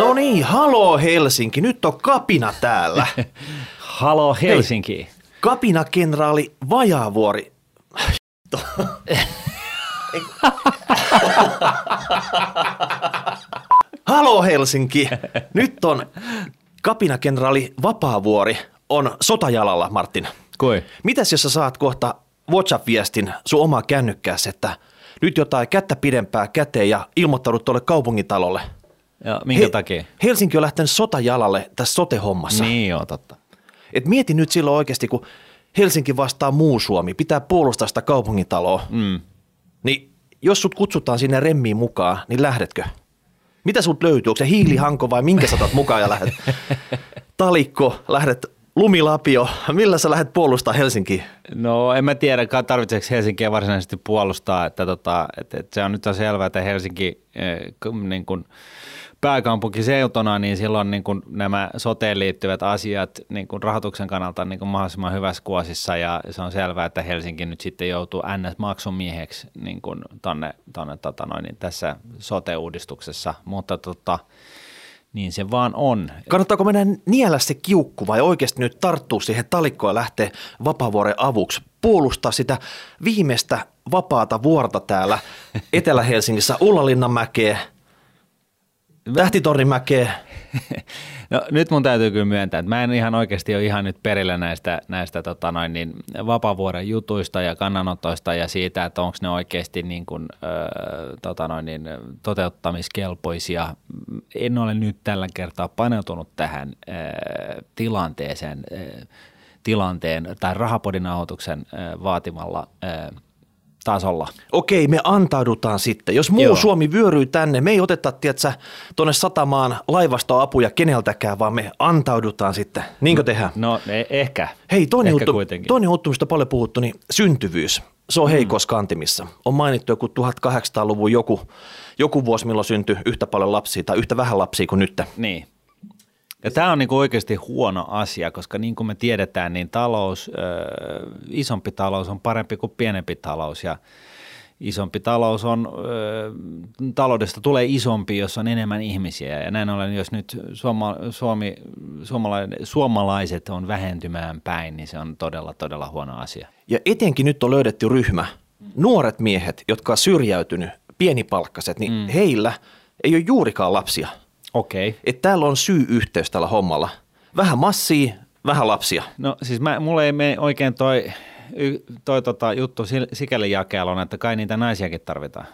No niin, haloo Helsinki, nyt on kapina täällä. Halo Helsinki. Hei. Kapina-kenraali Vajaavuori. Haloo Helsinki, nyt on kapina-kenraali Vapaavuori on sotajalalla, Martin. Kui? Mitäs jos sä saat kohta WhatsApp-viestin sun omaa kännykkäässä, että nyt jotain kättä pidempää käteen ja ilmoittaudut tuolle kaupungintalolle? Ja minkä He- takia? Helsinki on lähtenyt sotajalalle tässä sote-hommassa. Niin joo, totta. Et mieti nyt silloin oikeasti, kun Helsinki vastaa muu Suomi, pitää puolustaa sitä kaupungintaloa. Mm. Niin jos sut kutsutaan sinne remmiin mukaan, niin lähdetkö? Mitä sut löytyy? Onko se hiilihanko vai minkä sä mukaan ja lähdet? Talikko, lähdet lumilapio. Millä sä lähdet puolustaa Helsinkiä? No en mä tiedä, tarvitseeko Helsinkiä varsinaisesti puolustaa, että, tota, että, että se on nyt on selvää, että Helsinki eh, niin kuin pääkaupunkiseutuna, niin silloin niin kuin nämä soteen liittyvät asiat niin kuin rahoituksen kannalta niin kuin mahdollisimman hyvässä kuosissa ja se on selvää, että Helsinki nyt sitten joutuu NS-maksumieheksi niin kuin tonne, tonne tota noin, niin tässä sote-uudistuksessa, mutta tota, niin se vaan on. Kannattaako mennä niellä se kiukku vai oikeasti nyt tarttua siihen talikkoon ja lähteä Vapaavuoren avuksi? Puolustaa sitä viimeistä vapaata vuorta täällä Etelä-Helsingissä, Ullalinnanmäkeä, Tähtitornimäkeä. No nyt mun täytyy kyllä myöntää, että mä en ihan oikeasti ole ihan nyt perillä näistä, näistä tota noin, niin vapaavuoren jutuista ja kannanotoista ja siitä, että onko ne oikeasti niin kuin, ö, tota noin, niin, toteuttamiskelpoisia. En ole nyt tällä kertaa paneutunut tähän ö, tilanteeseen, ö, tilanteen tai rahapodin vaatimalla ö, tasolla. Okei, me antaudutaan sitten. Jos muu Joo. Suomi vyöryy tänne, me ei oteta, tiedätkö, tuonne satamaan laivastoapuja keneltäkään, vaan me antaudutaan sitten. Niinkö tehdään? No e- ehkä. Hei, toinen, ehkä juttu, kuitenkin. toinen juttu, mistä on paljon puhuttu, niin syntyvyys. Se on heikossa kantimissa. On mainittu joku 1800-luvun joku, joku vuosi, milloin syntyi yhtä paljon lapsia tai yhtä vähän lapsia kuin nyt. Niin. Ja tämä on niin oikeasti huono asia, koska niin kuin me tiedetään, niin talous, ö, isompi talous on parempi kuin pienempi talous ja isompi talous on, ö, taloudesta tulee isompi, jos on enemmän ihmisiä ja näin ollen, jos nyt suoma, Suomi, suomalaiset on vähentymään päin, niin se on todella, todella huono asia. Ja etenkin nyt on löydetty ryhmä, nuoret miehet, jotka on syrjäytynyt, pienipalkkaset, niin mm. heillä ei ole juurikaan lapsia – Okei. Okay. Että täällä on syy-yhteys tällä hommalla. Vähän massia, vähän lapsia. No siis mä, mulle ei mene oikein toi, toi tota juttu sikäli jakelon, että kai niitä naisiakin tarvitaan.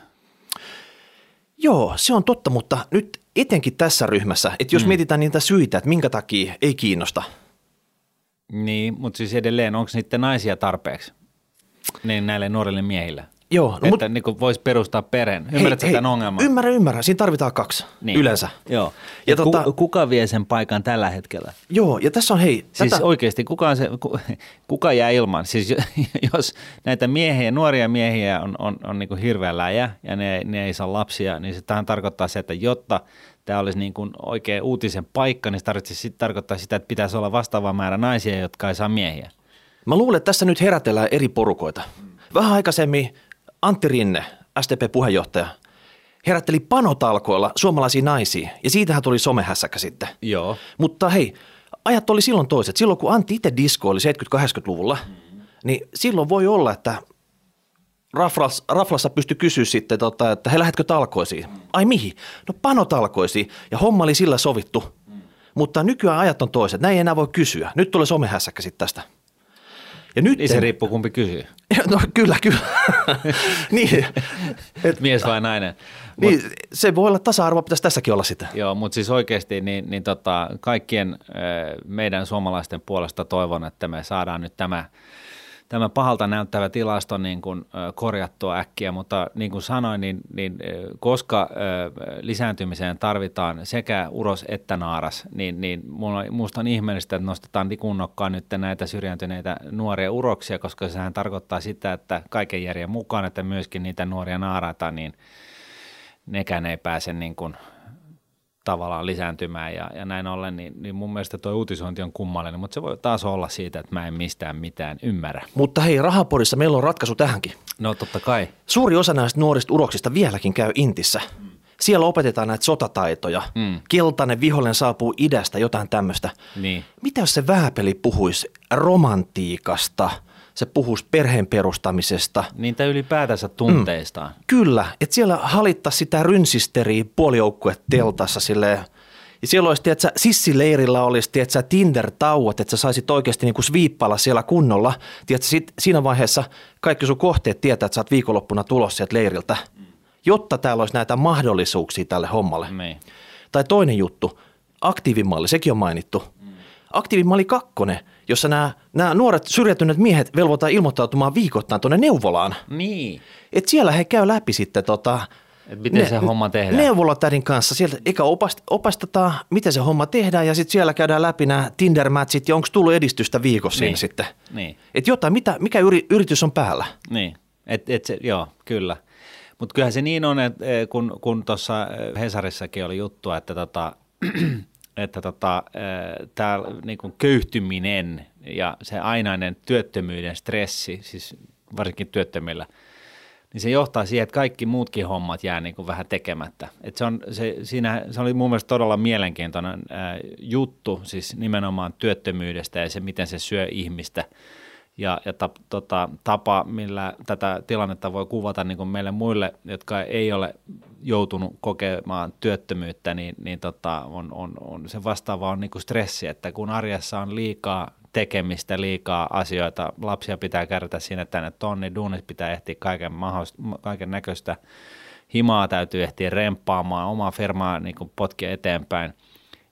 Joo, se on totta, mutta nyt etenkin tässä ryhmässä, että jos mm. mietitään niitä syitä, että minkä takia ei kiinnosta. Niin, mutta siis edelleen, onko niiden naisia tarpeeksi niin näille nuorille miehille? Joo. No, että mut, niin voisi perustaa perheen. Ymmärrätkö tämän ongelman? Ymmärrän, ymmärrän. Siinä tarvitaan kaksi niin. yleensä. Joo. Ja, ja tota, kuka vie sen paikan tällä hetkellä? Joo, ja tässä on hei. Siis tätä... oikeasti, kuka, se, kuka jää ilman? Siis jos näitä miehiä, nuoria miehiä on, on, on niin hirveän läjä ja ne, ne ei saa lapsia, niin se tähän tarkoittaa se, että jotta tämä olisi niin kuin oikea uutisen paikka, niin se tarvitsisi tarkoittaa sitä, että pitäisi olla vastaava määrä naisia, jotka ei saa miehiä. Mä luulen, että tässä nyt herätellään eri porukoita. Vähän aikaisemmin Antti Rinne, SDP-puheenjohtaja, herätteli panotalkoilla suomalaisia naisia ja siitähän tuli somehässäkä sitten. Joo. Mutta hei, ajat oli silloin toiset. Silloin kun Antti itse diskoili 70-80-luvulla, mm-hmm. niin silloin voi olla, että Raflas, Raflassa pystyi kysyä sitten, tota, että he lähdetkö talkoisiin? Mm. Ai mihin? No panotalkoisiin. Ja homma oli sillä sovittu. Mm. Mutta nykyään ajat on toiset. Näin ei enää voi kysyä. Nyt tulee somehässäkä sitten tästä. Ja nyt niin se riippuu kumpi kysyy. No kyllä, kyllä. niin. Et, Mies vai nainen. Niin, Mut, se voi olla tasa-arvo, pitäisi tässäkin olla sitä. Joo, mutta siis oikeasti niin, niin tota, kaikkien meidän suomalaisten puolesta toivon, että me saadaan nyt tämä – tämä pahalta näyttävä tilasto niin kuin, korjattua äkkiä, mutta niin kuin sanoin, niin, niin koska lisääntymiseen tarvitaan sekä uros että naaras, niin, niin minusta on ihmeellistä, että nostetaan tikunnokkaan nyt näitä syrjäytyneitä nuoria uroksia, koska sehän tarkoittaa sitä, että kaiken järjen mukaan, että myöskin niitä nuoria naaraita, niin nekään ei pääse niin kuin tavallaan lisääntymään ja, ja näin ollen, niin, niin mun mielestä tuo uutisointi on kummallinen, mutta se voi taas olla siitä, että mä en mistään mitään ymmärrä. Mutta hei, Rahapodissa meillä on ratkaisu tähänkin. No totta kai. Suuri osa näistä nuorista uroksista vieläkin käy Intissä. Siellä opetetaan näitä sotataitoja. Mm. Keltainen vihollinen saapuu idästä, jotain tämmöistä. Niin. Mitä jos se vääpeli puhuisi romantiikasta, se puhuisi perheen perustamisesta? Niin tai ylipäätänsä tunteistaan. Mm. Kyllä, että siellä halittaisi sitä rynsisteriä puolijoukkue teltassa silleen, ja siellä olisi, tiedätkö, sissileirillä olisi, tiedätkö, Tinder-tauot, että sä saisit oikeasti niin kuin sviippailla siellä kunnolla. Tiedätkö, sit, siinä vaiheessa kaikki sun kohteet tietää, että sä oot viikonloppuna tulossa sieltä leiriltä, jotta täällä olisi näitä mahdollisuuksia tälle hommalle. Niin. Tai toinen juttu, aktiivimalli, sekin on mainittu. Aktiivimalli kakkonen, jossa nämä, nämä nuoret syrjäytyneet miehet velvoitetaan ilmoittautumaan viikoittain tuonne neuvolaan. Niin. Et siellä he käy läpi sitten tota, Et miten se homma tehdään. Neuvolatädin kanssa. Sieltä eka opast, opastetaan, miten se homma tehdään ja sitten siellä käydään läpi nämä Tinder-matchit ja onko tullut edistystä viikossa Niin. sitten. Niin. Et jotain, mitä, mikä yri, yritys on päällä? Niin, et, et se, joo, kyllä. Mutta kyllähän se niin on, että eh, kun, kun tuossa Hesarissakin oli juttua, että tota, että tota, tämä niinku köyhtyminen ja se ainainen työttömyyden stressi, siis varsinkin työttömillä, niin se johtaa siihen, että kaikki muutkin hommat jää niinku vähän tekemättä. Et se, on, se, siinä, se oli mun mielestä todella mielenkiintoinen ää, juttu, siis nimenomaan työttömyydestä ja se, miten se syö ihmistä – ja, ja tap, tota, tapa, millä tätä tilannetta voi kuvata niin kuin meille muille, jotka ei ole joutunut kokemaan työttömyyttä, niin, niin tota, on, on, on, se vastaava on niin kuin stressi, että kun arjessa on liikaa tekemistä, liikaa asioita, lapsia pitää kärrätä sinne tänne tonni, duunit pitää ehtiä kaiken, kaiken näköistä, himaa täytyy ehtiä remppaamaan, omaa firmaa niin kuin potkia eteenpäin,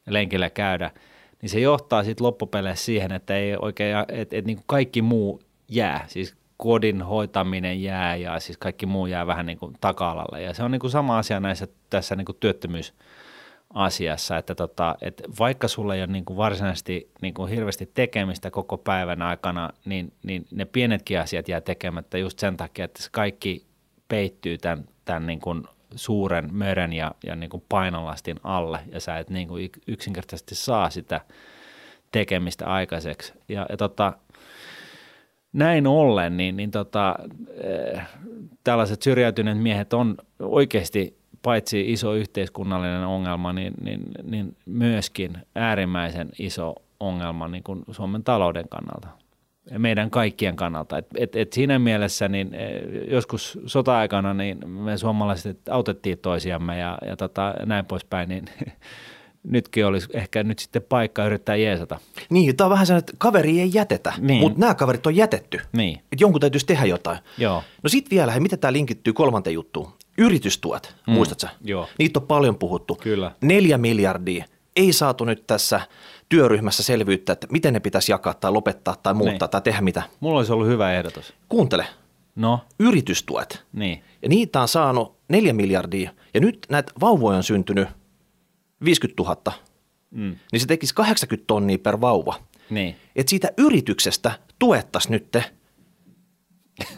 lenkillä käydä – niin se johtaa sitten loppupeleissä siihen, että ei oikein, että et, niin kuin kaikki muu jää, siis kodin hoitaminen jää ja siis kaikki muu jää vähän niin kuin taka-alalle. Ja se on niin kuin sama asia näissä tässä niin kuin työttömyysasiassa, että, tota, että vaikka sulla ei ole niin kuin varsinaisesti niin kuin hirveästi tekemistä koko päivän aikana, niin, niin ne pienetkin asiat jää tekemättä just sen takia, että se kaikki peittyy tämän, tämän niin kuin suuren meren ja, ja niin kuin painolastin alle ja sä et niin kuin yksinkertaisesti saa sitä tekemistä aikaiseksi. Ja, ja tota, näin ollen, niin, niin tota, äh, tällaiset syrjäytyneet miehet on oikeasti paitsi iso yhteiskunnallinen ongelma, niin, niin, niin myöskin äärimmäisen iso ongelma niin kuin Suomen talouden kannalta meidän kaikkien kannalta. Et, et, et siinä mielessä niin eh, joskus sota-aikana niin me suomalaiset autettiin toisiamme ja, ja tota, näin poispäin, niin nytkin olisi ehkä nyt sitten paikka yrittää jeesata. Niin, tämä on vähän sellainen, että kaveri ei jätetä, niin. mutta nämä kaverit on jätetty. Niin. Että jonkun täytyisi tehdä jotain. Joo. No sitten vielä, hei, miten tämä linkittyy kolmanteen juttuun? Yritystuet, mm. muistatko? Joo. Niitä on paljon puhuttu. Kyllä. Neljä miljardia ei saatu nyt tässä työryhmässä selvyyttä, että miten ne pitäisi jakaa tai lopettaa tai muuttaa Niin. tai tehdä mitä. Mulla olisi ollut hyvä ehdotus. Kuuntele, No, yritystuet. niin. Ja niitä on saanut neljä miljardia. Ja nyt näitä vauvoja on syntynyt 50 000. Mm. Niin se tekisi 80 tonnia per vauva. Niin. Että siitä yrityksestä tuettaisiin nyt.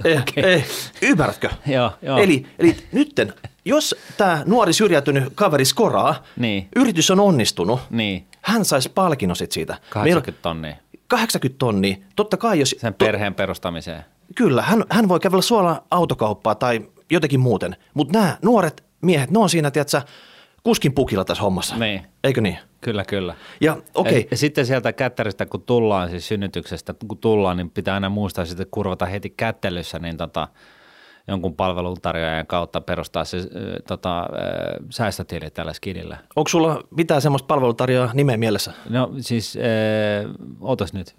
Eh, eh, ymmärrätkö? Joo, joo. Eli, eli nytten, jos tämä nuori syrjäytynyt kaveri skoraa, Niin. yritys on onnistunut, Niin. hän saisi palkinnon sit siitä. Meillä 80 tonnia on 80 tonnia. Totta kai, jos... sen perheen perustamiseen. Kyllä, hän, hän voi kävellä suoraan autokauppaa tai jotenkin muuten. Mutta nämä nuoret miehet, ne on siinä, tiedätkö, kuskin pukilla tässä hommassa. Niin. Eikö niin? Kyllä, kyllä. Ja okei, Ja, ja sitten sieltä kättäristä, kun tullaan, siis synnytyksestä, kun tullaan, niin pitää aina muistaa sitten kurvata heti kättelyssä, niin tota, jonkun palveluntarjoajan kautta perustaa se tota, säästötili tällä skidillä. onko sulla mitään semmoista palvelutarjoa nimeä mielessä? No siis, äh, ootas nyt.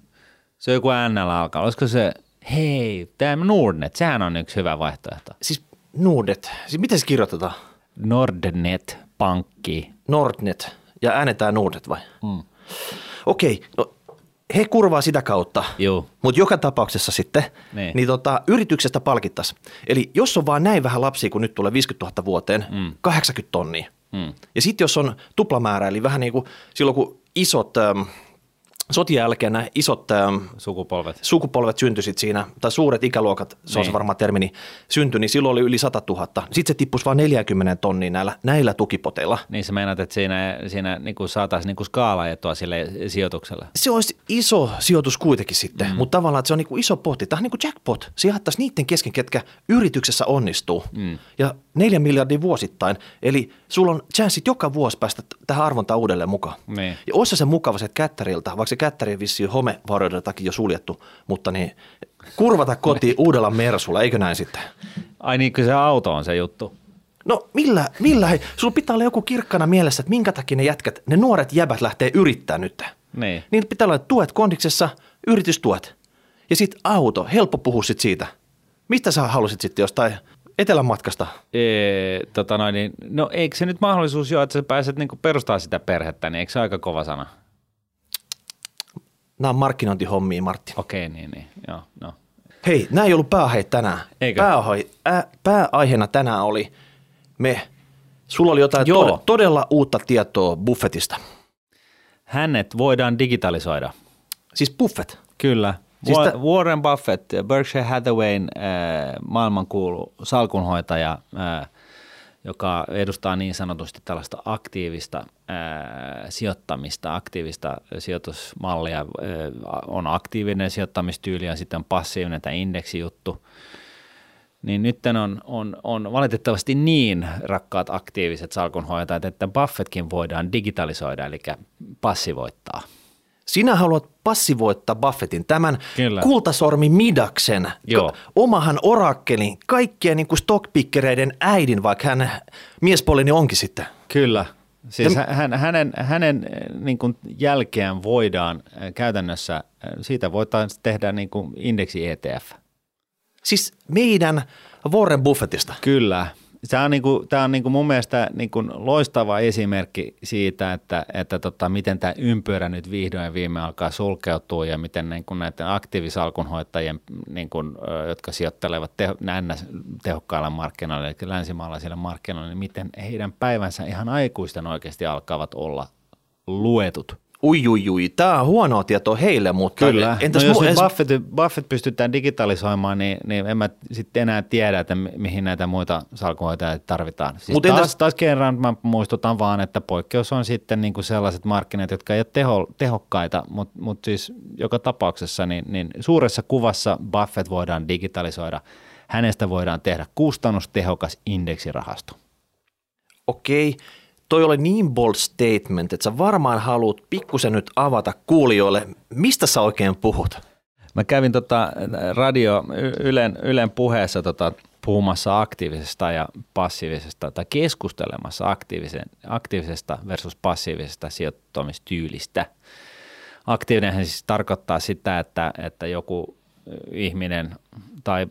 Se on joku NL alkaa. Olisiko se, hei, tämä Nordnet, sehän on yksi hyvä vaihtoehto. Siis Nordet, siis miten se kirjoitetaan? Nordnet pankki. Nordnet ja äänetään Nordet vai? Mm. Okei, no he kurvaa sitä kautta, mutta joka tapauksessa sitten, Niin. niin tota, yrityksestä palkittaisiin. Eli jos on vaan näin vähän lapsia, kun nyt tulee 50 000 vuoteen, mm. 80 tonnia. Mm. Ja sitten jos on tuplamäärä, eli vähän niin kuin silloin kun isot, ähm, sotien jälkeen nämä isot Sukupolvet. sukupolvet syntyi sit siinä, tai suuret ikäluokat, se on se Niin. varmaan termini, syntyi, niin silloin oli yli 100 000. Sitten se tippui vain 40 tonnia näillä, näillä tukipoteilla. Niin sä meinaat, että siinä, siinä niin kuin saataisiin niin kuin skaalaetua sille sijoitukselle. Se olisi iso sijoitus kuitenkin sitten, mm. mutta tavallaan että se on niin kuin iso potti. Tämä on niin kuin jackpot. Se jaettaisiin niiden kesken, ketkä yrityksessä onnistuu. Mm. Ja neljä miljardia vuosittain. Eli sulla on chanssit joka vuosi päästä tähän arvontaan uudelleen mukaan. Niin. Ja olisi se mukava se kättäriltä, vaikka se kättäri on vissiin homevaroiden takia jo suljettu, mutta niin kurvata kotiin uudella Mersulla, eikö näin sitten? Ai niin, kyllä se auto on se juttu. No millä, millä hei, sulla pitää olla joku kirkkana mielessä, että minkä takia ne jätkät, ne nuoret jäbät lähtee yrittää nyt. Niin. Niin pitää olla tuet kondiksessa, yritystuet. Ja sitten auto, helppo puhua sit siitä. Mistä sä halusit sitten jostain etelän matkasta? Ee, tota noin, niin, no eikö se nyt mahdollisuus jo, että sä pääset niin perustamaan sitä perhettä, niin eikö se aika kova sana? Nämä on markkinointihommia, Martti. Okei, niin, niin, joo, no. Hei, nämä ei ollut pääaihe tänään. Eikö? Pääaihe, ää, pääaiheena tänään oli me. Sulla oli jotain Joo. tod- todella uutta tietoa Buffettista. Hänet voidaan digitalisoida. Siis Buffett. Kyllä. Siis Wa- tä- Warren Buffett, Berkshire Hathawayn äh, maailmankuulu salkunhoitaja, äh, joka edustaa niin sanotusti tällaista aktiivista äh, sijoittamista, aktiivista sijoitusmallia. Äh, on aktiivinen sijoittamistyyli ja sitten on passiivinen tämä indeksijuttu. Niin nyt on, on, on valitettavasti niin, rakkaat aktiiviset salkunhoitajat, että Buffettkin voidaan digitalisoida, eli passivoittaa. Sinä haluat passivoittaa Buffettin, tämän Kyllä. kultasormi Midaksen, Joo. omahan orakkelin, kaikkien niin stockpickereiden äidin, vaikka hän miespuolinen onkin sitten. Kyllä. Siis Ja- hän, hänen, hänen eh, niin kuin jälkeen voidaan eh, käytännössä, eh, siitä voitaisiin tehdä niin kuin indeksi ETF. Siis meidän Warren Buffettista. Kyllä. Tämä on, niin kuin, tämä on niin kuin mun mielestä kuin loistava esimerkki siitä, että, että tota, miten tämä ympyrä nyt vihdoin viime alkaa sulkeutua ja miten niin kuin näiden aktiivisalkunhoitajien, kuin, ö, jotka sijoittelevat teho, näennäs tehokkailla markkinoilla, eli länsimaalaisilla markkinoilla, niin miten heidän päivänsä ihan aikuisten oikeasti alkavat olla luetut. Ui, ui, ui. Tämä on huonoa tietoa heille, mutta Kyllä. entäs no jos mu- Buffett, Buffett pystytään digitalisoimaan, niin, niin en mä sitten enää tiedä, että mi- mihin näitä muita salkunhoitajia tarvitaan. Siis Mut taas, entäs- taas kerran mä muistutan vaan, että poikkeus on sitten niin kuin sellaiset markkinat, jotka ei ole teho, tehokkaita, mutta mut siis joka tapauksessa niin, niin suuressa kuvassa Buffett voidaan digitalisoida. Hänestä voidaan tehdä kustannustehokas indeksirahasto. Okei, toi oli niin bold statement, että sä varmaan haluat pikkusen nyt avata kuulijoille, mistä sä oikein puhut. Mä kävin tota radio Ylen, Ylen puheessa tota, puhumassa aktiivisesta ja passiivisesta tai keskustelemassa aktiivisen, aktiivisesta versus passiivisesta sijoittamistyylistä. Aktiivinenhän siis tarkoittaa sitä, että, että joku ihminen tai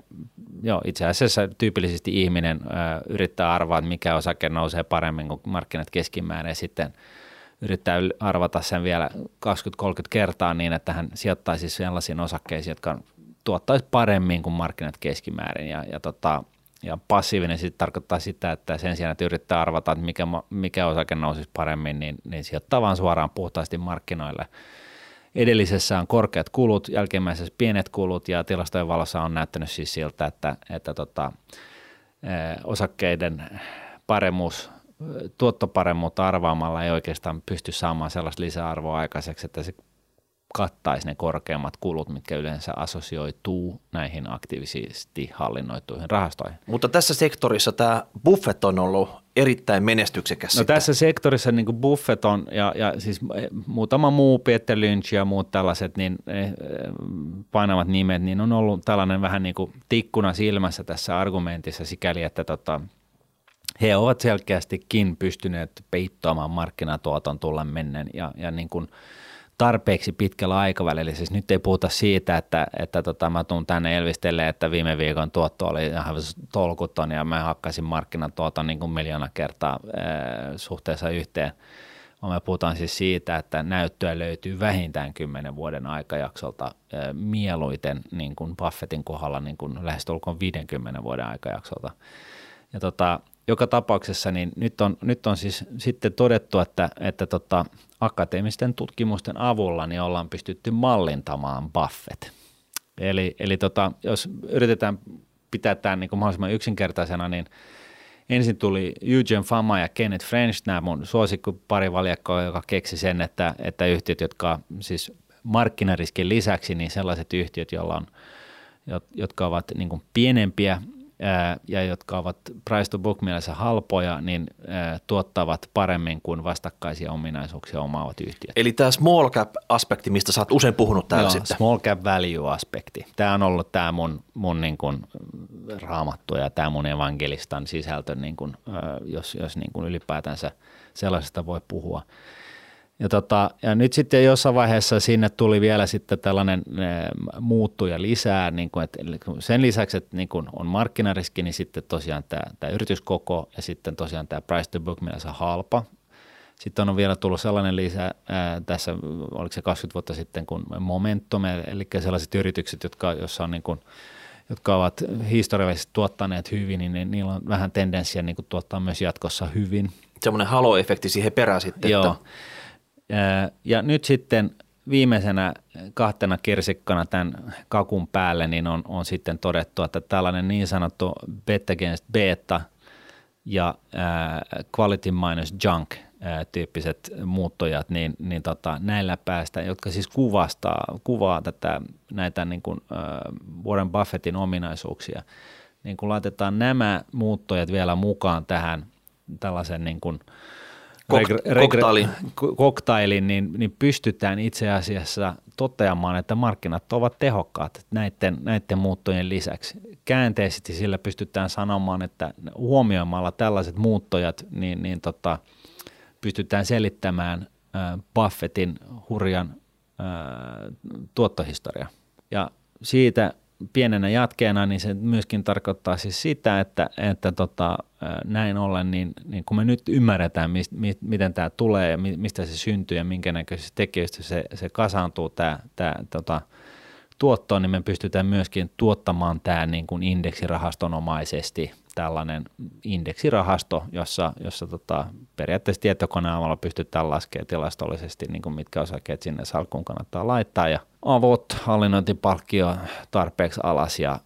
joo, itse asiassa tyypillisesti ihminen ö, yrittää arvaa, että mikä osake nousee paremmin kuin markkinat keskimäärin ja sitten yrittää arvata sen vielä 20-30 kertaa niin, että hän sijoittaisi sellaisiin osakkeisiin, jotka tuottaisi paremmin kuin markkinat keskimäärin ja, ja, tota, ja passiivinen sitten tarkoittaa sitä, että sen sijaan, että yrittää arvata, että mikä, mikä osake nousisi paremmin, niin, niin sijoittaa vaan suoraan puhtaasti markkinoille. Edellisessä on korkeat kulut, jälkimmäisessä pienet kulut ja tilastojen valossa on näyttänyt siis siltä, että, että tota, eh, osakkeiden paremmuus, eh, tuottoparemmuutta arvaamalla ei oikeastaan pysty saamaan sellaista lisäarvoa aikaiseksi, että se kattaisi ne korkeammat kulut, mitkä yleensä assosioituu näihin aktiivisesti hallinnoituihin rahastoihin. Mutta tässä sektorissa tämä Buffett on ollut erittäin menestyksekäs. No tässä sektorissa niin kuin Buffett on ja, ja siis muutama muu, Peter Lynch ja muut tällaiset niin, eh, painavat nimet, niin on ollut tällainen vähän niin kuin tikkuna silmässä tässä argumentissa sikäli, että tota, he ovat selkeästikin pystyneet peittoamaan markkinatuoton tullen mennen ja, ja niin kuin tarpeeksi pitkällä aikavälillä. Siis nyt ei puhuta siitä, että, että tota, mä tuun tänne elvistelle, että viime viikon tuotto oli ihan tolkuton ja mä hakkasin markkinatuoton niin kuin miljoona kertaa ää, suhteessa yhteen. Vaan me puhutaan siis siitä, että näyttöä löytyy vähintään 10 vuoden aikajaksolta ää, mieluiten niin kuin Buffettin kohdalla niin kuin lähestulkoon 50 vuoden aikajaksolta. Ja tota, joka tapauksessa niin nyt on, nyt on siis sitten todettu, että, että tota, akateemisten tutkimusten avulla niin ollaan pystytty mallintamaan Buffett. Eli, eli tota, jos yritetään pitää tämä niin mahdollisimman yksinkertaisena, niin ensin tuli Eugene Fama ja Kenneth French, nämä mun suosikko pari valjakkoa, joka keksi sen, että, että yhtiöt, jotka siis markkinariskin lisäksi, niin sellaiset yhtiöt, joilla on, jotka ovat niin pienempiä ja jotka ovat price to book mielessä halpoja, niin tuottavat paremmin kuin vastakkaisia ominaisuuksia omaavat yhtiöt. Eli tämä small cap-aspekti, mistä sä oot usein puhunut täällä Joo, sitten. small cap value-aspekti. Tämä on ollut tämä mun, mun niin kuin raamattu ja tämä mun evankelistan sisältö, niin kuin, jos, jos niin kuin ylipäätänsä sellaisesta voi puhua. Ja, tota, ja nyt sitten jossain vaiheessa sinne tuli vielä sitten tällainen e, muuttuja lisää, niin kuin, että sen lisäksi, että niin kuin on markkinariski, niin sitten tosiaan tämä, tämä yrityskoko ja sitten tosiaan tämä price to book mielessä halpa. Sitten on vielä tullut sellainen lisä ää, tässä, oliko se 20 vuotta sitten, kun Momentum, eli sellaiset yritykset, jotka, jossa on niin kuin, jotka ovat historiallisesti tuottaneet hyvin, niin niillä on vähän tendenssiä niin kuin tuottaa myös jatkossa hyvin. Semmoinen halo-efekti siihen perään sitten. Joo. Että ja nyt sitten viimeisenä kahtena kirsikkana tämän kakun päälle niin on, on sitten todettu, että tällainen niin sanottu bet against beta ja quality minus junk tyyppiset muuttujat, niin, niin tota, näillä päästä, jotka siis kuvastaa, kuvaa tätä, näitä niin kuin, Warren Buffettin ominaisuuksia, niin kun laitetaan nämä muuttujat vielä mukaan tähän tällaisen niin kuin, äh, koktailin. koktailin, niin, niin pystytään itse asiassa toteamaan, että markkinat ovat tehokkaat näiden, näiden muuttojen lisäksi. Käänteisesti sillä pystytään sanomaan, että huomioimalla tällaiset muuttujat, niin, niin tota, pystytään selittämään äh, Buffettin hurjan äh, tuottohistoria. Ja siitä pienenä jatkeena, niin se myöskin tarkoittaa siis sitä, että, että tota, näin ollen, niin, niin kun me nyt ymmärretään, mi, mi, miten tämä tulee ja mi, mistä se syntyy ja minkä näköisistä tekijöistä se, se kasaantuu tämä, tämä tota, tuottoon, niin me pystytään myöskin tuottamaan tämä niin kuin indeksirahastonomaisesti tällainen indeksirahasto, jossa, jossa tota, periaatteessa tietokoneella pystytään laskemaan tilastollisesti, niin kuin mitkä osakkeet sinne salkkuun kannattaa laittaa ja avot, hallinnointipalkkio tarpeeksi alas ja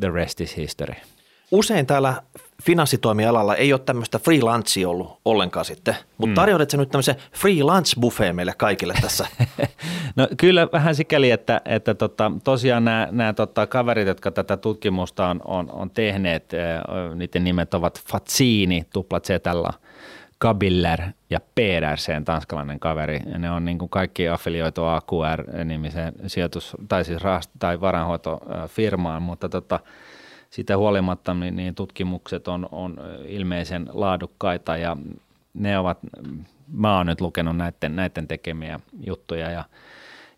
the rest is history. Usein täällä finanssitoimialalla ei ole tämmöistä free lunchia ollut ollenkaan sitten, mutta mm. tarjoat sä nyt tämmöisen free lunch buffet meille kaikille tässä? no kyllä vähän sikäli, että, että tota, tosiaan nämä, nämä tota, kaverit, jotka tätä tutkimusta on, on, on tehneet, niiden nimet ovat Fatsini, tupla Zetalla, Kabiller ja PRC, tanskalainen kaveri. Ja ne on niin kuin kaikki affilioitu AQR-nimiseen sijoitus- tai siis rast- tai varanhoitofirmaan, mutta tota, – sitä huolimatta niin, niin tutkimukset on, on ilmeisen laadukkaita ja ne ovat, mä oon nyt lukenut näiden, näiden tekemiä juttuja. Ja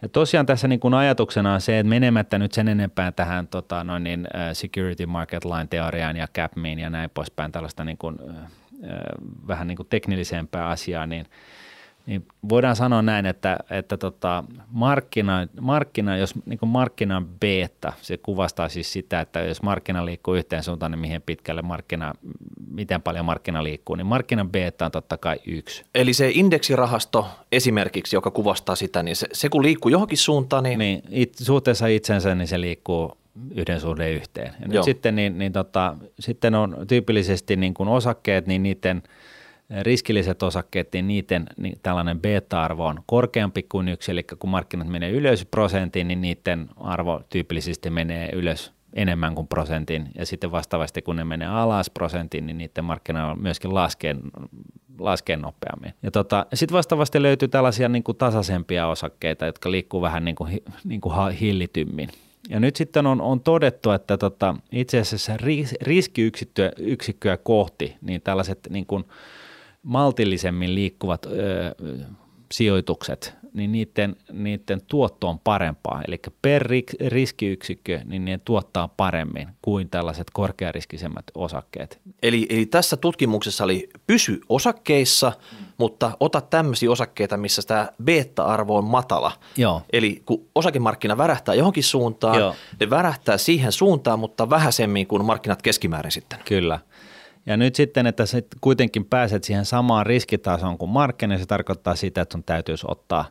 ja tosiaan tässä niin kuin ajatuksena on se, että menemättä nyt sen enempää tähän tota, noin niin, security market line teoriaan ja CAPMiin ja näin poispäin tällaista niin kuin, vähän niin kuin teknillisempää asiaa, niin – niin voidaan sanoa näin, että, että tota, markkina, markkina, jos niin markkinan beta, se kuvastaa siis sitä, että jos markkina liikkuu yhteen suuntaan, niin mihin pitkälle markkina, miten paljon markkina liikkuu, niin markkinan beta on totta kai yksi. Eli se indeksirahasto esimerkiksi, joka kuvastaa sitä, niin se, se kun liikkuu johonkin suuntaan, niin... niin it, suhteessa itsensä, niin se liikkuu yhden suhde yhteen. Ja nyt sitten, niin, niin tota, sitten on tyypillisesti niin kuin osakkeet, niin niiden – riskilliset osakkeet, niin niiden niin tällainen beta-arvo on korkeampi kuin yksi, eli kun markkinat menee ylös prosentin, niin niiden arvo tyypillisesti menee ylös enemmän kuin prosentin, ja sitten vastaavasti kun ne menee alas prosentin, niin niiden markkinoilla myöskin laskee, laskee nopeammin. Ja tota, sitten vastaavasti löytyy tällaisia niin kuin tasaisempia osakkeita, jotka liikkuu vähän niin kuin, niin kuin hillitymmin. Ja nyt sitten on, on todettu, että tota, itse asiassa riskiyksikköä kohti, niin tällaiset niin kuin – maltillisemmin liikkuvat ö, sijoitukset, niin niiden, niiden tuotto on parempaa. Eli per riskiyksikkö, niin ne tuottaa paremmin kuin tällaiset korkeariskisemmät osakkeet. Eli, eli tässä tutkimuksessa oli pysy osakkeissa, mm. mutta ota tämmöisiä osakkeita, missä tämä beta-arvo on matala. Joo. Eli kun osakemarkkina värähtää johonkin suuntaan, Joo. ne värähtää siihen suuntaan, mutta vähäisemmin kuin markkinat keskimäärin sitten. Kyllä. Ja nyt sitten, että sä kuitenkin pääset siihen samaan riskitasoon kuin markkina, se tarkoittaa sitä, että sun täytyisi ottaa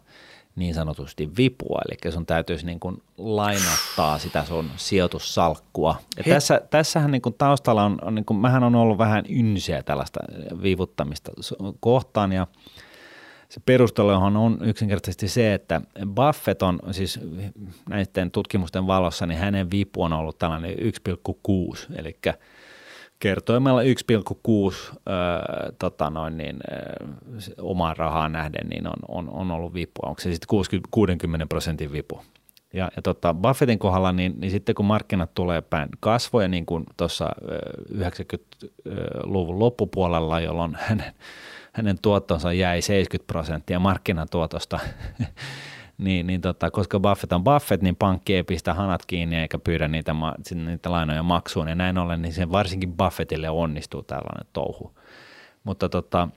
niin sanotusti vipua, eli sun täytyisi niin kuin lainottaa sitä sun sijoitussalkkua. Ja tässä, tässähän niin kuin taustalla on, on niin kuin, mähän on ollut vähän ynsiä tällaista vivuttamista kohtaan. Ja se perustelu on yksinkertaisesti se, että Buffett on siis näiden tutkimusten valossa, niin hänen vipu on ollut tällainen 1,6, eli kertoimella 1,6 äh, tota noin, niin, äh, omaan rahaan nähden niin on, on, on ollut vipu. Onko se sitten 60, 60 prosentin vipu? Ja, ja tota, Buffettin kohdalla, niin, niin sitten kun markkinat tulee päin kasvoja, niin kuin tuossa 90-luvun loppupuolella, jolloin hänen, hänen tuottonsa jäi 70 prosenttia markkinatuotosta niin, niin tota, koska Buffett on Buffett, niin pankki ei pistä hanat kiinni eikä pyydä niitä, niitä lainoja maksuun. Ja näin ollen, niin se varsinkin Buffettille onnistuu tällainen touhu. Mutta tota,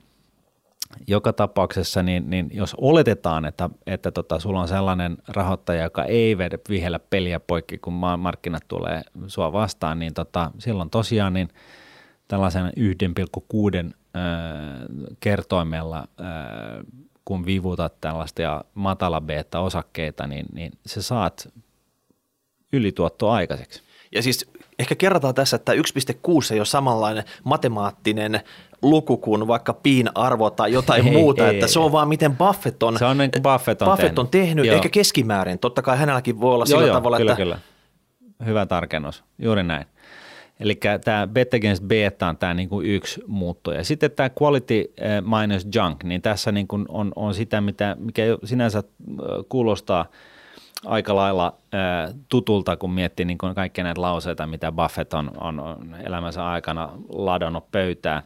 joka tapauksessa, niin, niin jos oletetaan, että, että tota, sulla on sellainen rahoittaja, joka ei vedä vihellä peliä poikki, kun markkinat tulee sua vastaan, niin tota, silloin tosiaan niin tällaisen 1,6 kertoimella kun vivutat tällaista ja matala beta osakkeita, niin, niin se saat ylituotto aikaiseksi. Ja siis ehkä kerrotaan tässä, että 1,6 ei ole samanlainen matemaattinen luku kuin vaikka piin arvo tai jotain ei, muuta, ei, että ei, se on vaan miten Buffett on, se on niin Buffett on Buffett tehnyt, on tehnyt eikä keskimäärin. Totta kai hänelläkin voi olla joo, sillä joo, tavalla, kyllä, että... Kyllä. Hyvä tarkennus, juuri näin. Eli tämä bet against beta on tämä niinku yksi muuttuja. Sitten tämä quality eh, minus junk, niin tässä niinku on, on sitä, mitä, mikä sinänsä eh, kuulostaa aika lailla eh, tutulta, kun miettii niin kuin kaikkia näitä lauseita, mitä Buffett on, on elämänsä aikana ladannut pöytään.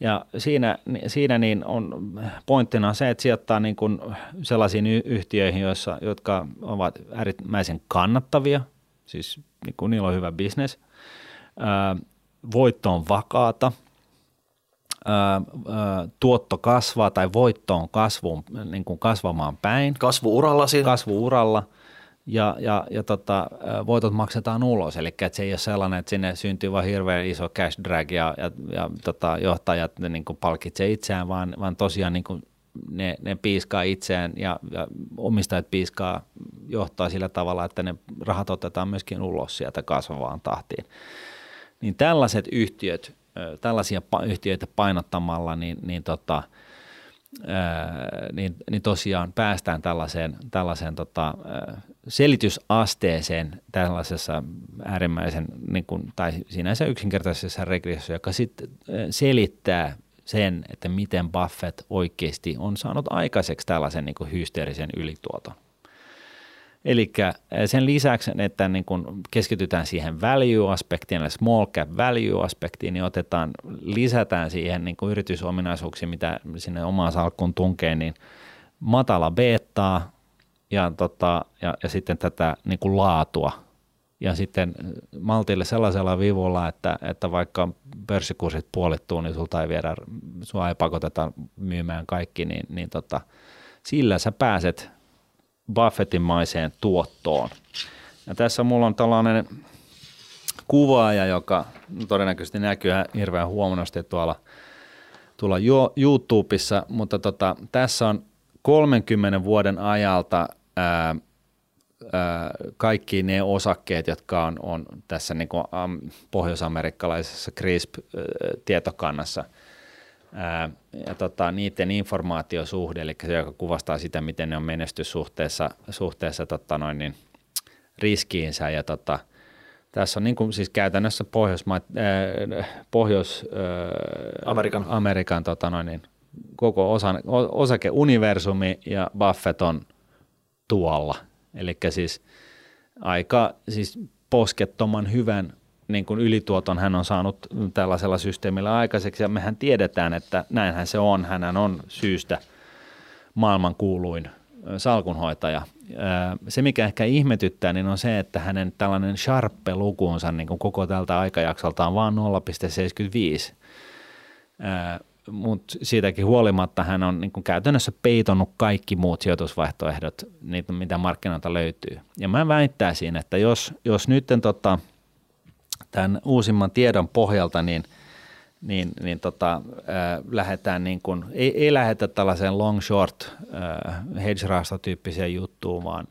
Ja siinä, siinä niin on pointtina se, että sijoittaa niin kuin sellaisiin yhtiöihin, joissa, jotka ovat äärimmäisen kannattavia, siis niin kuin niillä on hyvä bisnes – voitto on vakaata, tuotto kasvaa tai voitto on kasvuun, niin kuin kasvamaan päin. Kasvuuralla siinä. Kasvuuralla ja, ja, ja tota, voitot maksetaan ulos, eli että se ei ole sellainen, että sinne syntyy vain hirveän iso cash drag ja, ja, ja tota, johtajat ne niin kuin palkitsee itseään, vaan, vaan tosiaan niin kuin ne, ne piiskaa itseään ja, ja omistajat piiskaa johtaa sillä tavalla, että ne rahat otetaan myöskin ulos sieltä kasvavaan tahtiin niin tällaiset yhtiöt, tällaisia yhtiöitä painottamalla, niin, niin, tota, niin, niin tosiaan päästään tällaiseen, tällaiseen tota, selitysasteeseen tällaisessa äärimmäisen, niin kuin, tai sinänsä yksinkertaisessa regressiossa, joka sitten selittää sen, että miten Buffett oikeasti on saanut aikaiseksi tällaisen niin hysteerisen ylituoton. Eli eh, sen lisäksi, että niin kun keskitytään siihen value-aspektiin, eli small cap value-aspektiin, niin otetaan, lisätään siihen niin yritysominaisuuksia, mitä sinne omaan salkkuun tunkee, niin matala beta ja, tota, ja, ja sitten tätä niin kuin laatua. Ja sitten maltille sellaisella vivulla, että, että vaikka pörssikurssit puolittuu, niin sulta ei viedä, sua ei pakoteta myymään kaikki, niin, niin tota, sillä sä pääset – Buffettimaiseen tuottoon. Ja tässä mulla on tällainen kuvaaja, joka todennäköisesti näkyy hirveän huonosti tuolla, tuolla YouTubessa, mutta tota, tässä on 30 vuoden ajalta ää, ää, kaikki ne osakkeet, jotka on, on tässä niin kuin, am, pohjoisamerikkalaisessa CRISP-tietokannassa – ja tota, niiden informaatiosuhde, eli se, joka kuvastaa sitä, miten ne on menestyssuhteessa suhteessa, tota noin, niin, riskiinsä. Ja tota, tässä on niin kuin, siis käytännössä Pohjoisma, äh, Pohjois, äh, Amerikan, Amerikan tota noin, niin, koko osa, osakeuniversumi ja Buffett on tuolla. Eli siis aika siis poskettoman hyvän niin kuin ylituoton hän on saanut tällaisella systeemillä aikaiseksi ja mehän tiedetään, että näinhän se on. Hän on syystä maailman kuuluin salkunhoitaja. Se, mikä ehkä ihmetyttää, niin on se, että hänen tällainen sharpe-lukuunsa niin kuin koko tältä aikajaksolta on vain 0,75. Mutta siitäkin huolimatta hän on niin käytännössä peitonut kaikki muut sijoitusvaihtoehdot, niitä, mitä markkinoilta löytyy. Ja mä väittäisin, että jos, jos nyt tota – tämän uusimman tiedon pohjalta, niin, niin, niin tota, äh, lähdetään niin kuin, ei, ei lähdetä tällaiseen long short äh, hedge tyyppiseen juttuun, vaan,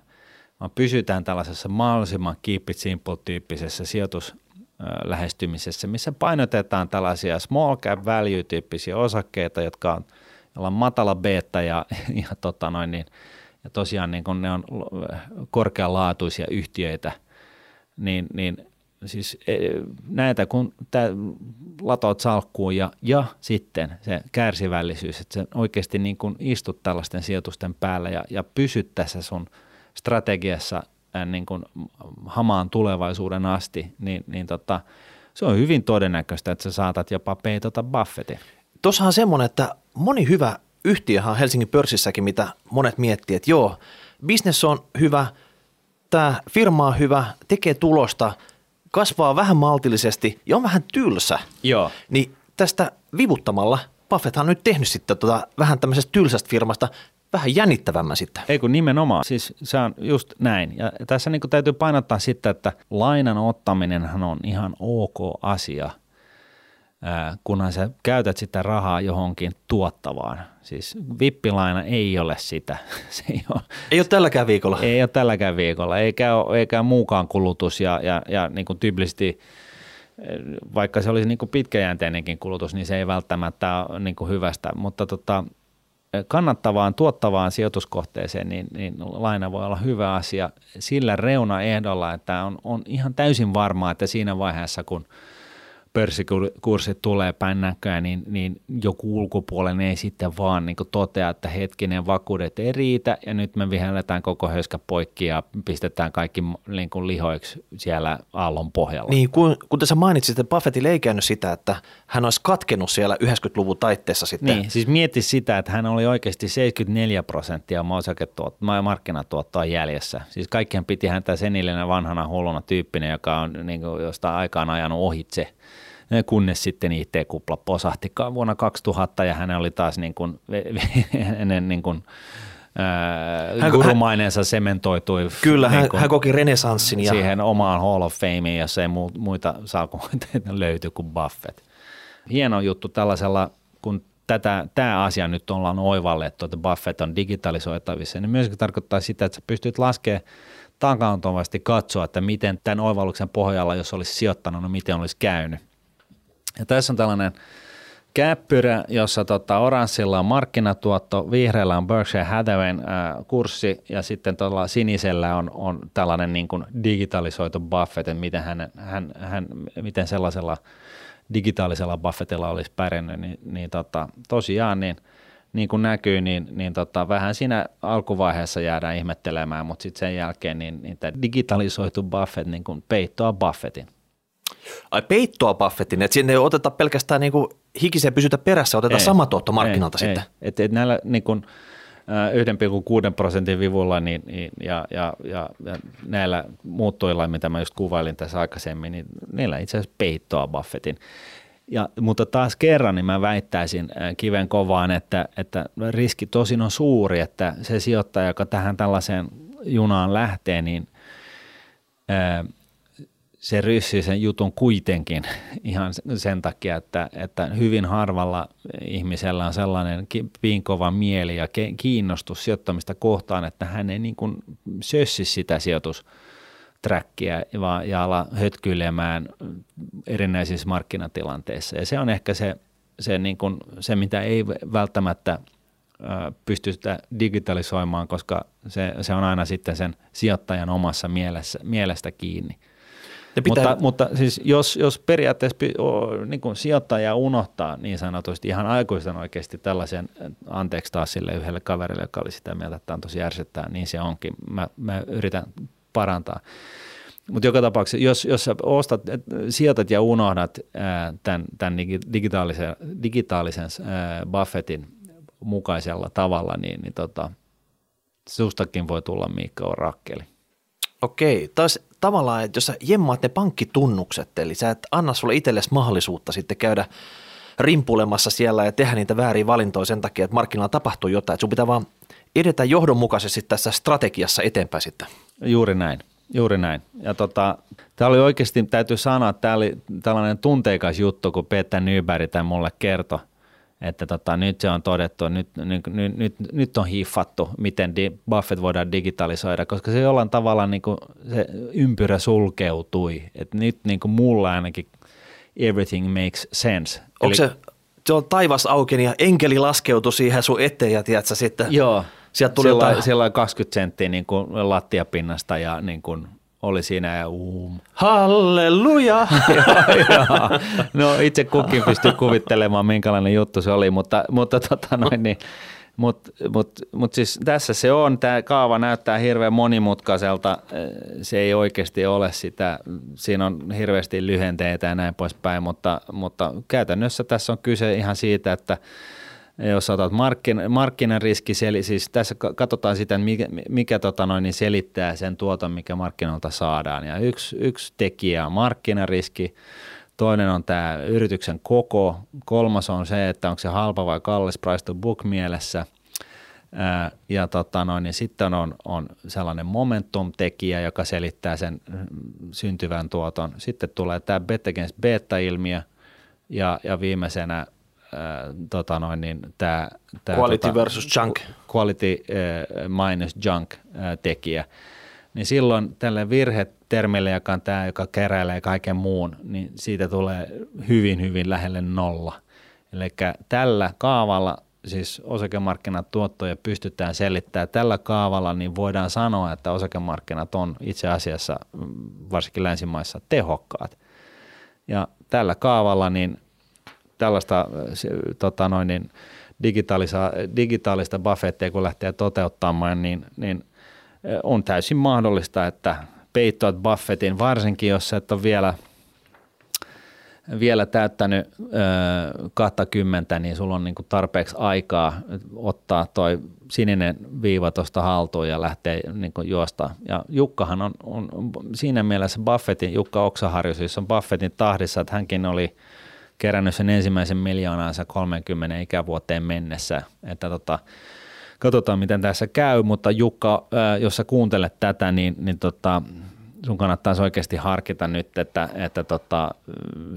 vaan pysytään tällaisessa mahdollisimman keep it simple tyyppisessä sijoitus lähestymisessä, missä painotetaan tällaisia small cap value tyyppisiä osakkeita, jotka on, on matala beta ja, ja, tota noin, niin, ja tosiaan niin kun ne on korkealaatuisia yhtiöitä, niin, niin siis e, näitä kun tää latot salkkuun ja, ja sitten se kärsivällisyys, että se oikeasti niin kun istut tällaisten sijoitusten päällä ja, ja pysyt tässä sun strategiassa niin kuin hamaan tulevaisuuden asti, niin, niin tota, se on hyvin todennäköistä, että sä saatat jopa peitota Buffettin. Tuossahan on semmoinen, että moni hyvä yhtiöhän Helsingin pörssissäkin, mitä monet miettii, että joo, bisnes on hyvä, tämä firma on hyvä, tekee tulosta, kasvaa vähän maltillisesti ja on vähän tylsä. Joo. Niin tästä vivuttamalla Buffetthan on nyt tehnyt sitten tota, vähän tämmöisestä tylsästä firmasta vähän jännittävämmän sitten. Ei kun nimenomaan, siis se on just näin. Ja tässä niin täytyy painottaa sitten, että lainan ottaminenhan on ihan ok asia, kunhan sä käytät sitä rahaa johonkin tuottavaan. Siis vippilaina ei ole sitä. Se ei, ole, ei ole tälläkään viikolla. Ei ole tälläkään viikolla, eikä, ole, eikä muukaan kulutus ja, ja, ja niin kuin tyypillisesti vaikka se olisi niin kuin pitkäjänteinenkin kulutus, niin se ei välttämättä ole niin kuin hyvästä, mutta tota, kannattavaan, tuottavaan sijoituskohteeseen, niin, niin laina voi olla hyvä asia sillä reunaehdolla, että on, on ihan täysin varmaa, että siinä vaiheessa, kun – pörssikurssit tulee päin näköä, niin, niin joku ulkopuolinen ei sitten vaan niin totea, että hetkinen vakuudet ei riitä ja nyt me vihelletään koko höyskä poikki ja pistetään kaikki niin kuin lihoiksi siellä aallon pohjalla. Niin, kun, kun tässä mainitsit, että Buffettille ei käynyt sitä, että hän olisi katkenut siellä 90-luvun taitteessa sitten. Niin, siis mietti sitä, että hän oli oikeasti 74 prosenttia markkinatuottoa jäljessä. Siis kaikkien piti häntä senillinen vanhana hulluna tyyppinen, joka on niin kuin jostain aikaan ajanut ohitse – kunnes sitten IT-kupla posahti vuonna 2000 ja hän oli taas niin kuin, ennen niin kuin, hän, gurumaineensa sementoitui. Kyllä, niin hän, hän koki renesanssin. Ja... Siihen omaan Hall of Fameen, jossa ei muita salkumoiteita löyty kuin Buffett. Hieno juttu tällaisella, kun tätä, tämä asia nyt ollaan oivallettu, että Buffett on digitalisoitavissa, niin myöskin tarkoittaa sitä, että sä pystyt laskemaan takauntuvasti katsoa, että miten tämän oivalluksen pohjalla, jos olisi sijoittanut, no miten olisi käynyt. Ja tässä on tällainen käppyrä, jossa tota, oranssilla on markkinatuotto, vihreällä on Berkshire Hathawayn äh, kurssi ja sitten tuolla sinisellä on, on tällainen niin kuin digitalisoitu Buffett, että miten, hän, hän, hän, miten sellaisella digitaalisella Buffettilla olisi pärjännyt, niin, niin tota, tosiaan niin, niin kuin näkyy, niin, niin tota, vähän siinä alkuvaiheessa jäädään ihmettelemään, mutta sitten sen jälkeen niin, niin tämä digitalisoitu Buffett niin kuin peittoa Buffettin. Ai peittoa Buffettin, että sinne ei oteta pelkästään niin kuin hikiseen pysytä perässä, otetaan ei, sama tuotto markkinalta ei, sitten. Ei. Et, et näillä niin kuin, 1,6 prosentin vivulla niin, niin, ja, ja, ja, ja näillä muuttuilla, mitä mä just kuvailin tässä aikaisemmin, niin niillä itse asiassa peittoa Buffettin. Ja, mutta taas kerran niin mä väittäisin kiven kovaan, että, että riski tosin on suuri, että se sijoittaja, joka tähän tällaiseen junaan lähtee, niin se ryssii sen jutun kuitenkin ihan sen takia, että, että hyvin harvalla ihmisellä on sellainen piinkova mieli ja kiinnostus sijoittamista kohtaan, että hän ei niin kuin sössi sitä sijoitusträkkiä ja ala hötkyilemään erinäisissä markkinatilanteissa. Ja se on ehkä se, se, niin kuin, se mitä ei välttämättä pysty sitä digitalisoimaan, koska se, se on aina sitten sen sijoittajan omassa mielessä, mielestä kiinni – pitää... Mutta, mutta siis jos, jos periaatteessa niin kuin sijoittaja unohtaa niin sanotusti ihan aikuisten oikeasti tällaisen, anteeksi taas sille yhdelle kaverille, joka oli sitä mieltä, että tämä on tosi ärsyttää, niin se onkin. Mä, mä yritän parantaa. Mutta joka tapauksessa, jos, jos sä ostat, sijoitat ja unohdat ää, tämän, tämän digitaalisen, digitaalisen ää, Buffettin mukaisella tavalla, niin, niin tota, sustakin voi tulla Miikka Orakkeli. Okei, taas tavallaan, että jos sä jemmaat ne pankkitunnukset, eli sä et anna sulle itsellesi mahdollisuutta sitten käydä rimpulemassa siellä ja tehdä niitä vääriä valintoja sen takia, että markkinoilla tapahtuu jotain. Että sun pitää vaan edetä johdonmukaisesti tässä strategiassa eteenpäin sitten. Juuri näin. juuri näin. Ja tota, tämä oli oikeasti, täytyy sanoa, että tämä oli tällainen tunteikas juttu, kun Peter Nyberg tämän mulle kertoi, että tota, nyt se on todettu, nyt, nyt, nyt, nyt, nyt on hiffattu, miten di, Buffett voidaan digitalisoida, koska se jollain tavalla niin kuin se ympyrä sulkeutui. että nyt niin kuin mulla ainakin everything makes sense. Onko Eli, se, se on taivas auki ja enkeli laskeutui siihen sun eteen ja tiedätkö, sitten joo, sieltä tuli siellä, jotain... siellä 20 senttiä niin kuin lattiapinnasta ja niin kuin oli siinä ja uum. Halleluja! no itse kukin pystyy kuvittelemaan, minkälainen juttu se oli, mutta, mutta tota noin, niin, mutta mut, mut siis tässä se on, tämä kaava näyttää hirveän monimutkaiselta, se ei oikeasti ole sitä, siinä on hirveästi lyhenteitä ja näin poispäin, mutta, mutta käytännössä tässä on kyse ihan siitä, että jos otat markkin, markkinariski, siis tässä katsotaan sitä, mikä, mikä tota noin, niin selittää sen tuoton, mikä markkinoilta saadaan. Ja yksi, yksi tekijä on markkinariski, toinen on tämä yrityksen koko, kolmas on se, että onko se halpa vai kallis price to book mielessä – ja tota noin, niin sitten on, on sellainen momentum-tekijä, joka selittää sen syntyvän tuoton. Sitten tulee tämä bet against beta-ilmiö ja, ja viimeisenä tota noin, niin tämä, tämä quality tota, versus junk. Quality äh, minus junk äh, tekijä. Niin silloin tälle virhetermille, joka on tämä, joka keräilee kaiken muun, niin siitä tulee hyvin, hyvin lähelle nolla. Eli tällä kaavalla siis osakemarkkinatuottoja pystytään selittämään tällä kaavalla, niin voidaan sanoa, että osakemarkkinat on itse asiassa mm, varsinkin länsimaissa tehokkaat. Ja tällä kaavalla niin tällaista tota noin, niin digitaalista, digitaalista buffettia kun lähtee toteuttamaan, niin, niin on täysin mahdollista, että peittoat buffetin, varsinkin jos et ole vielä, vielä täyttänyt ö, 20, niin sulla on niin kuin tarpeeksi aikaa ottaa toi sininen viiva tuosta haltuun ja lähteä niin kuin juosta. Ja Jukkahan on, on, on siinä mielessä Buffettin, Jukka Oksaharju siis on Buffettin tahdissa, että hänkin oli – kerännyt sen ensimmäisen miljoonansa 30 ikävuoteen mennessä, että tota, katsotaan miten tässä käy, mutta Jukka, jos sä kuuntelet tätä, niin, niin tota, sun kannattaisi oikeasti harkita nyt, että, että tota,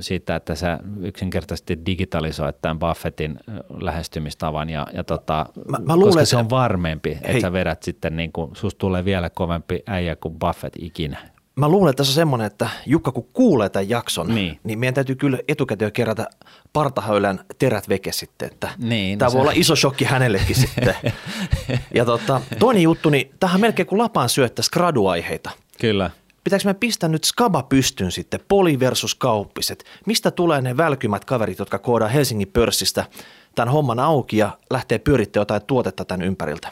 siitä, että sä yksinkertaisesti digitalisoit tämän Buffettin lähestymistavan ja, ja tota, mä, mä luulen, koska se on varmempi, hei. että sä vedät sitten niin kuin, susta tulee vielä kovempi äijä kuin Buffett ikinä mä luulen, että tässä on semmoinen, että Jukka kun kuulee tämän jakson, niin, niin meidän täytyy kyllä etukäteen kerätä partahöylän terät veke sitten, että niin, tämä no voi se... olla iso shokki hänellekin sitten. Ja tota, toinen juttu, niin tähän melkein kuin lapaan syöttäisi graduaiheita. Kyllä. Pitääkö me pistää nyt skaba pystyn sitten, poli versus kauppiset? Mistä tulee ne välkymät kaverit, jotka koodaa Helsingin pörssistä tämän homman auki ja lähtee pyörittämään jotain tuotetta tämän ympäriltä?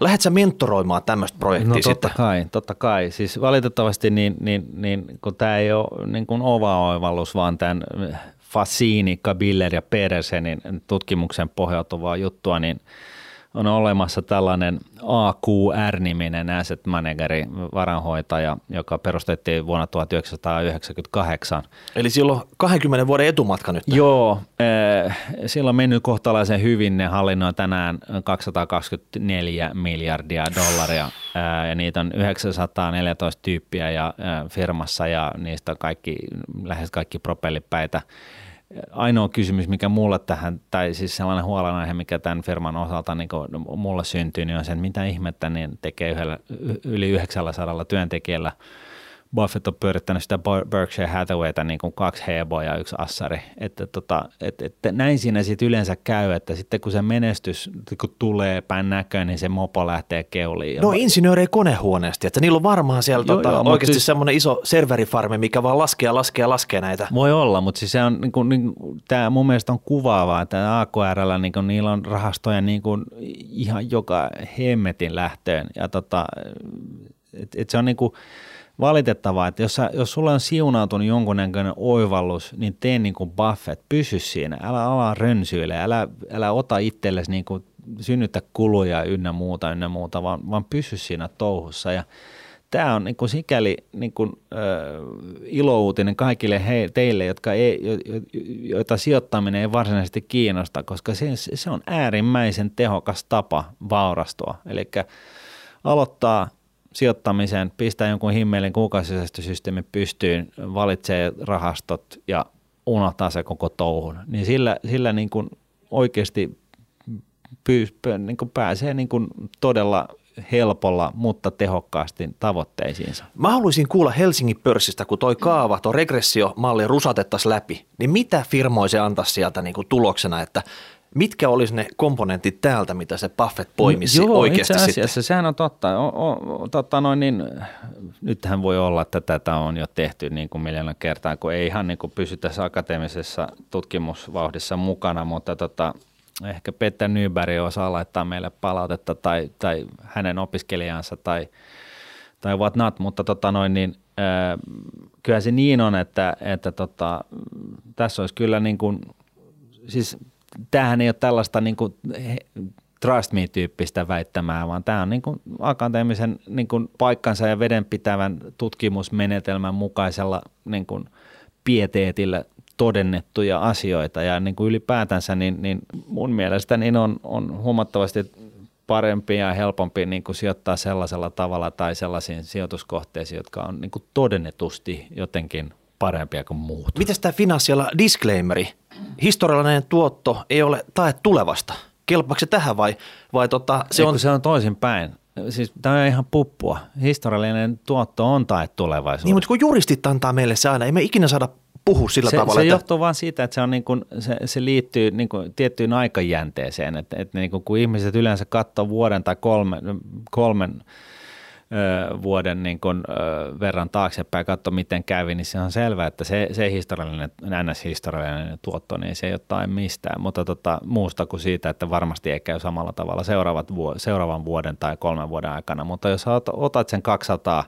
Lähdetkö mentoroimaan tämmöistä projektia no, totta sitten? kai, totta kai. Siis valitettavasti niin, niin, niin kun tämä ei ole niin kuin ova-oivallus, vaan tämän Fassini, Kabiller ja Petersenin tutkimuksen pohjautuvaa juttua, niin – on olemassa tällainen AQR-niminen asset manageri, varanhoitaja, joka perustettiin vuonna 1998. Eli silloin 20 vuoden etumatka nyt. Joo, eh, silloin on mennyt kohtalaisen hyvin. Ne hallinnoi tänään 224 miljardia dollaria eh, ja niitä on 914 tyyppiä ja eh, firmassa ja niistä kaikki, lähes kaikki propellipäitä ainoa kysymys, mikä mulle tähän, tai siis sellainen huolenaihe, mikä tämän firman osalta niin mulle syntyy, niin on se, että mitä ihmettä niin tekee yhdellä, yli 900 työntekijällä – Buffett on pyörittänyt sitä Berkshire Hathawayta niin kuin kaksi heboa ja yksi assari. Että, tota, et, et, näin siinä sitten yleensä käy, että sitten kun se menestys kun tulee päin näköön, niin se mopo lähtee keuliin. No insinöörejä konehuoneesti, että niillä on varmaan siellä joo, tota, joo, oikeasti siis, semmoinen iso serverifarmi, mikä vaan laskee ja laskee ja laskee näitä. Voi olla, mutta siis se on, niin kuin, niin, tämä mun mielestä on kuvaavaa, että AKRllä niin kuin, niillä on rahastoja niin kuin, ihan joka hemmetin lähtöön ja tota, et, et se on niin kuin, valitettavaa, että jos, sä, jos sulla on siunautunut jonkunnäköinen oivallus, niin tee niin kuin Buffett, pysy siinä, älä ala rönsyile, älä, älä ota itsellesi niin kuin synnyttä kuluja ynnä muuta, ynnä muuta, vaan, vaan pysy siinä touhussa ja Tämä on niin kuin sikäli niin kuin, äh, ilouutinen kaikille he, teille, jotka ei, jo, jo, joita sijoittaminen ei varsinaisesti kiinnosta, koska se, se on äärimmäisen tehokas tapa vaurastua. Eli aloittaa sijoittamiseen, pistää jonkun himmelin kuukausisäästösysteemi pystyyn, valitsee rahastot ja unohtaa se koko touhun, niin sillä, sillä niin kuin oikeasti niin kuin pääsee niin kuin todella helpolla, mutta tehokkaasti tavoitteisiinsa. Mä haluaisin kuulla Helsingin pörssistä, kun toi kaava, tuo regressiomalli rusatettaisiin läpi, niin mitä firmoja se antaisi sieltä niin kuin tuloksena, että mitkä olisi ne komponentit täältä, mitä se Buffett poimisi Joo, oikeasti itse asiassa sitten? sehän on totta. O, o, totta noin, niin, nythän voi olla, että tätä on jo tehty niin kuin miljoona kertaa, kun ei ihan niin kuin pysy tässä akateemisessa tutkimusvauhdissa mukana, mutta tota, ehkä Petter Nyberg osaa laittaa meille palautetta tai, tai hänen opiskelijansa tai, tai what not, mutta tota noin, niin, äh, kyllä se niin on, että, että tota, tässä olisi kyllä niin kuin, siis tämähän ei ole tällaista niin kuin trust me-tyyppistä väittämää, vaan tämä on niin kuin akateemisen niin kuin paikkansa ja vedenpitävän tutkimusmenetelmän mukaisella niin kuin pieteetillä todennettuja asioita. Ja niin kuin ylipäätänsä niin, niin mun mielestä niin on, on huomattavasti parempi ja helpompi niin kuin sijoittaa sellaisella tavalla tai sellaisiin sijoituskohteisiin, jotka on niin kuin todennetusti jotenkin parempia kuin muut. Miten tämä finanssiala disclaimeri? Historiallinen tuotto ei ole tae tulevasta. Kelpaako se tähän vai, vai tota, Se se on, se on toisinpäin. Siis tämä on ihan puppua. Historiallinen tuotto on tae tulevaisuudessa. niin, mutta kun juristit antaa meille se aina, ei me ikinä saada puhua sillä se, tavalla, se että johtuu vaan siitä, että se, on niin kuin, se, se liittyy niin kuin tiettyyn aikajänteeseen, että, että niin kuin, kun ihmiset yleensä katsoo vuoden tai kolme, kolmen ö, vuoden niin kuin, ö, verran taaksepäin ja katsoo, miten kävi, niin se on selvää, että se, se historiallinen, NS-historiallinen tuotto, niin se ei ole tai mistään, mutta tota, muusta kuin siitä, että varmasti ei käy samalla tavalla seuraavat vuo, seuraavan vuoden tai kolmen vuoden aikana, mutta jos otat, sen 200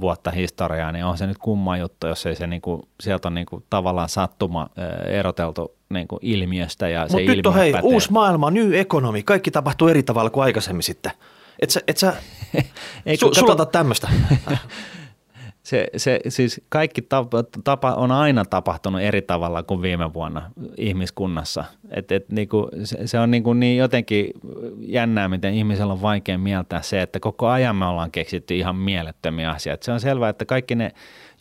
vuotta historiaa, niin on se nyt kumma juttu, jos ei se niinku, sieltä on niinku tavallaan sattuma eroteltu niinku ilmiöstä ja se Mutta nyt on hei, pätee. uusi maailma, new economy, kaikki tapahtuu eri tavalla kuin aikaisemmin sitten. Et sä, et sä Ei, su, sulata tämmöistä. Se, se, siis kaikki tapa, tapa on aina tapahtunut eri tavalla kuin viime vuonna ihmiskunnassa. Et, et niinku, se, se on niinku niin jotenkin jännää, miten ihmisellä on vaikea mieltää se, että koko ajan me ollaan keksitty ihan mielettömiä asioita. Se on selvää, että kaikki ne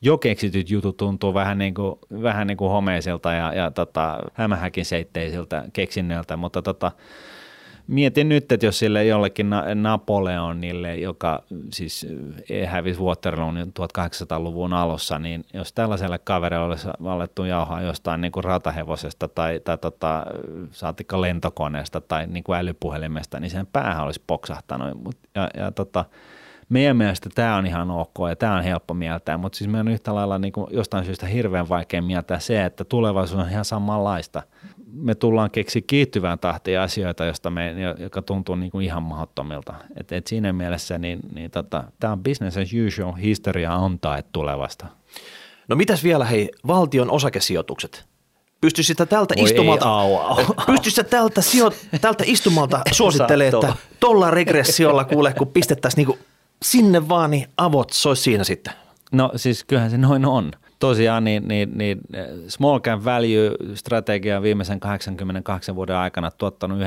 jo keksityt jutut tuntuu vähän niin kuin, vähän niin kuin homeisilta ja, ja tota, hämähäkin seitteisiltä keksinnöiltä, mutta tota, Mietin nyt, että jos sille jollekin Na- Napoleonille, joka siis eh, hävisi Waterloon 1800-luvun alussa, niin jos tällaiselle kaverille olisi alettu jauhaa jostain niin kuin ratahevosesta tai, tai tota, saatikka lentokoneesta tai niin kuin älypuhelimesta, niin sen päähän olisi poksahtanut. Mut, ja, ja tota, meidän mielestä tämä on ihan ok ja tämä on helppo mieltää, mutta siis meidän on yhtä lailla niin kuin jostain syystä hirveän vaikea mieltää se, että tulevaisuus on ihan samanlaista. Me tullaan keksi kiittyvään tahtiin asioita, josta me, joka tuntuu niin kuin ihan mahdottomilta. Et, et siinä mielessä niin, niin tota, tämä on business as usual, historia on tae tulevasta. No mitäs vielä hei, valtion osakesijoitukset? Pystyisit tältä Voi ei, istumalta, au, au. pystyisit sä tältä, sijo, tältä istumalta suosittelee, että tuolla regressiolla kuule, kun pistettäisiin niinku sinne vaan, niin avot sois siinä sitten. No siis kyllähän se noin on. Tosiaan niin, niin, niin eh, small cap value strategia on viimeisen 88 vuoden aikana tuottanut 9,9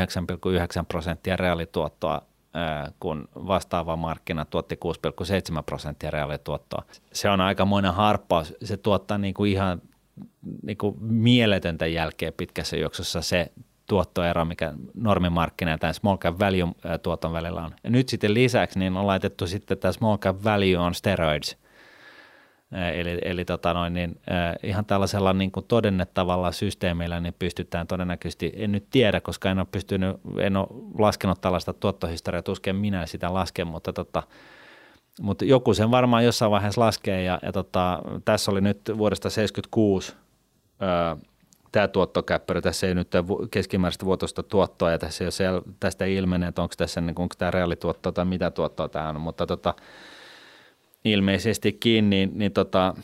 prosenttia reaalituottoa, eh, kun vastaava markkina tuotti 6,7 prosenttia reaalituottoa. Se on aikamoinen harppaus. Se tuottaa niin kuin ihan niin kuin mieletöntä jälkeä pitkässä juoksussa se tuottoero, mikä normimarkkina ja tämän small cap value eh, tuoton välillä on. Ja nyt sitten lisäksi niin on laitettu sitten tämä small cap value on steroids – Eli, eli tota noin, niin, ihan tällaisella niin kuin todennettavalla systeemillä niin pystytään todennäköisesti, en nyt tiedä, koska en ole pystynyt, en ole laskenut tällaista tuottohistoriaa, tusken minä sitä lasken, mutta, tota, mutta joku sen varmaan jossain vaiheessa laskee ja, ja tota, tässä oli nyt vuodesta 76 äh, tämä tuottokäppärä, tässä ei nyt keskimääräistä vuotosta tuottoa ja tässä ei ole sel- tästä ei ilmene, että onko tässä niin, onko tämä reaalituotto tai mitä tuottoa tämä on, mutta tota, ilmeisestikin, niin, niin tota,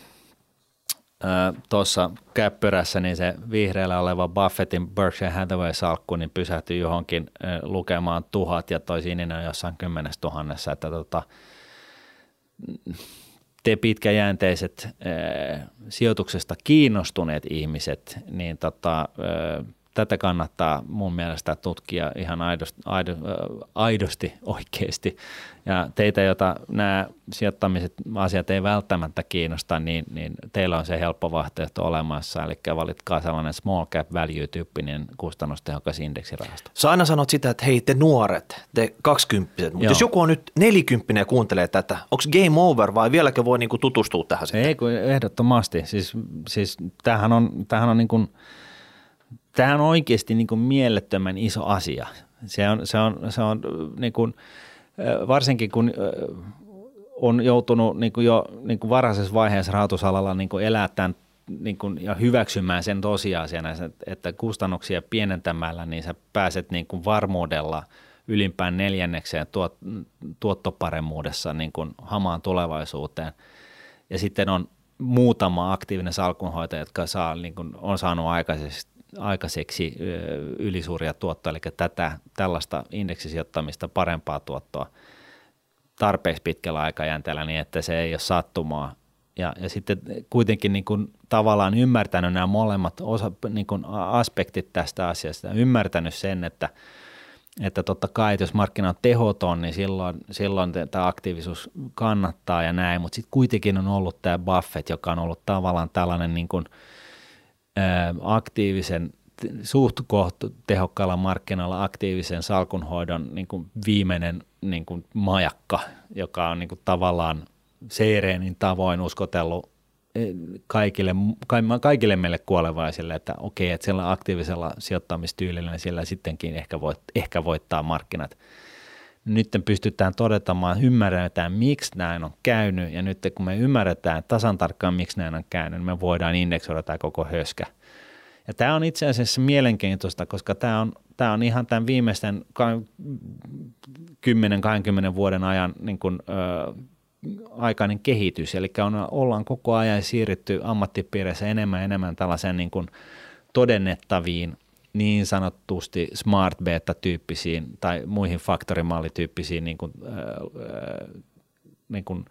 käppyrässä niin se vihreällä oleva Buffettin Berkshire Hathaway-salkku niin pysähtyi johonkin lukemaan tuhat ja toi sininen on jossain kymmenes tuhannessa, että tota, te pitkäjänteiset ä, sijoituksesta kiinnostuneet ihmiset, niin tota, ä, tätä kannattaa mun mielestä tutkia ihan aidosti, aido, aidosti oikeasti. Ja teitä, joita nämä sijoittamiset asiat ei välttämättä kiinnosta, niin, niin teillä on se helppo vaihtoehto olemassa. Eli valitkaa sellainen small cap value-tyyppinen kustannustehokas indeksirahasto. Sä aina sanot sitä, että hei te nuoret, te kaksikymppiset, mutta jos joku on nyt nelikymppinen ja kuuntelee tätä, onko game over vai vieläkö voi niinku tutustua tähän sitten? Ei, kun ehdottomasti. Siis, siis tämähän on, tämähän on niin kuin – tämä on oikeasti niin kuin mielettömän iso asia. Se on, se on, se on niin kuin, varsinkin kun on joutunut niin kuin jo niin kuin varhaisessa vaiheessa rahoitusalalla niin kuin elää tämän niin kuin, ja hyväksymään sen tosiasiana, että kustannuksia pienentämällä, niin sä pääset niin kuin varmuudella ylimpään neljännekseen tuot, tuottoparemmuudessa niin kuin hamaan tulevaisuuteen. Ja sitten on muutama aktiivinen salkunhoitaja, jotka saa, niin kuin, on saanut aikaisesti aikaiseksi ylisuuria tuottoja, eli tätä, tällaista indeksisijoittamista parempaa tuottoa tarpeeksi pitkällä aikajänteellä niin, että se ei ole sattumaa. Ja, ja sitten kuitenkin niin kuin tavallaan ymmärtänyt nämä molemmat osa, niin kuin aspektit tästä asiasta, ymmärtänyt sen, että, että totta kai, että jos markkina on tehoton, niin silloin, silloin tämä aktiivisuus kannattaa ja näin, mutta sitten kuitenkin on ollut tämä Buffett, joka on ollut tavallaan tällainen niin kuin – aktiivisen suht tehokkaalla markkinalla aktiivisen salkunhoidon niin kuin viimeinen niin kuin majakka, joka on niin kuin tavallaan Seireenin tavoin uskotellut kaikille, kaikille meille kuolevaisille, että okei, että sillä aktiivisella sijoittamistyylillä niin sillä sittenkin ehkä, voit, ehkä voittaa markkinat. Nyt pystytään todetamaan, ymmärretään, miksi näin on käynyt, ja nyt kun me ymmärretään tasan tarkkaan, miksi näin on käynyt, niin me voidaan indeksoida tämä koko höskä. Ja tämä on itse asiassa mielenkiintoista, koska tämä on, tämä on ihan tämän viimeisten 10-20 vuoden ajan niin kuin, ö, aikainen kehitys, eli on, ollaan koko ajan siirrytty ammattipiireissä enemmän ja enemmän tällaiseen niin kuin todennettaviin niin sanottusti smart beta-tyyppisiin tai muihin faktorimallityyppisiin niin kuin, äh, niin kuin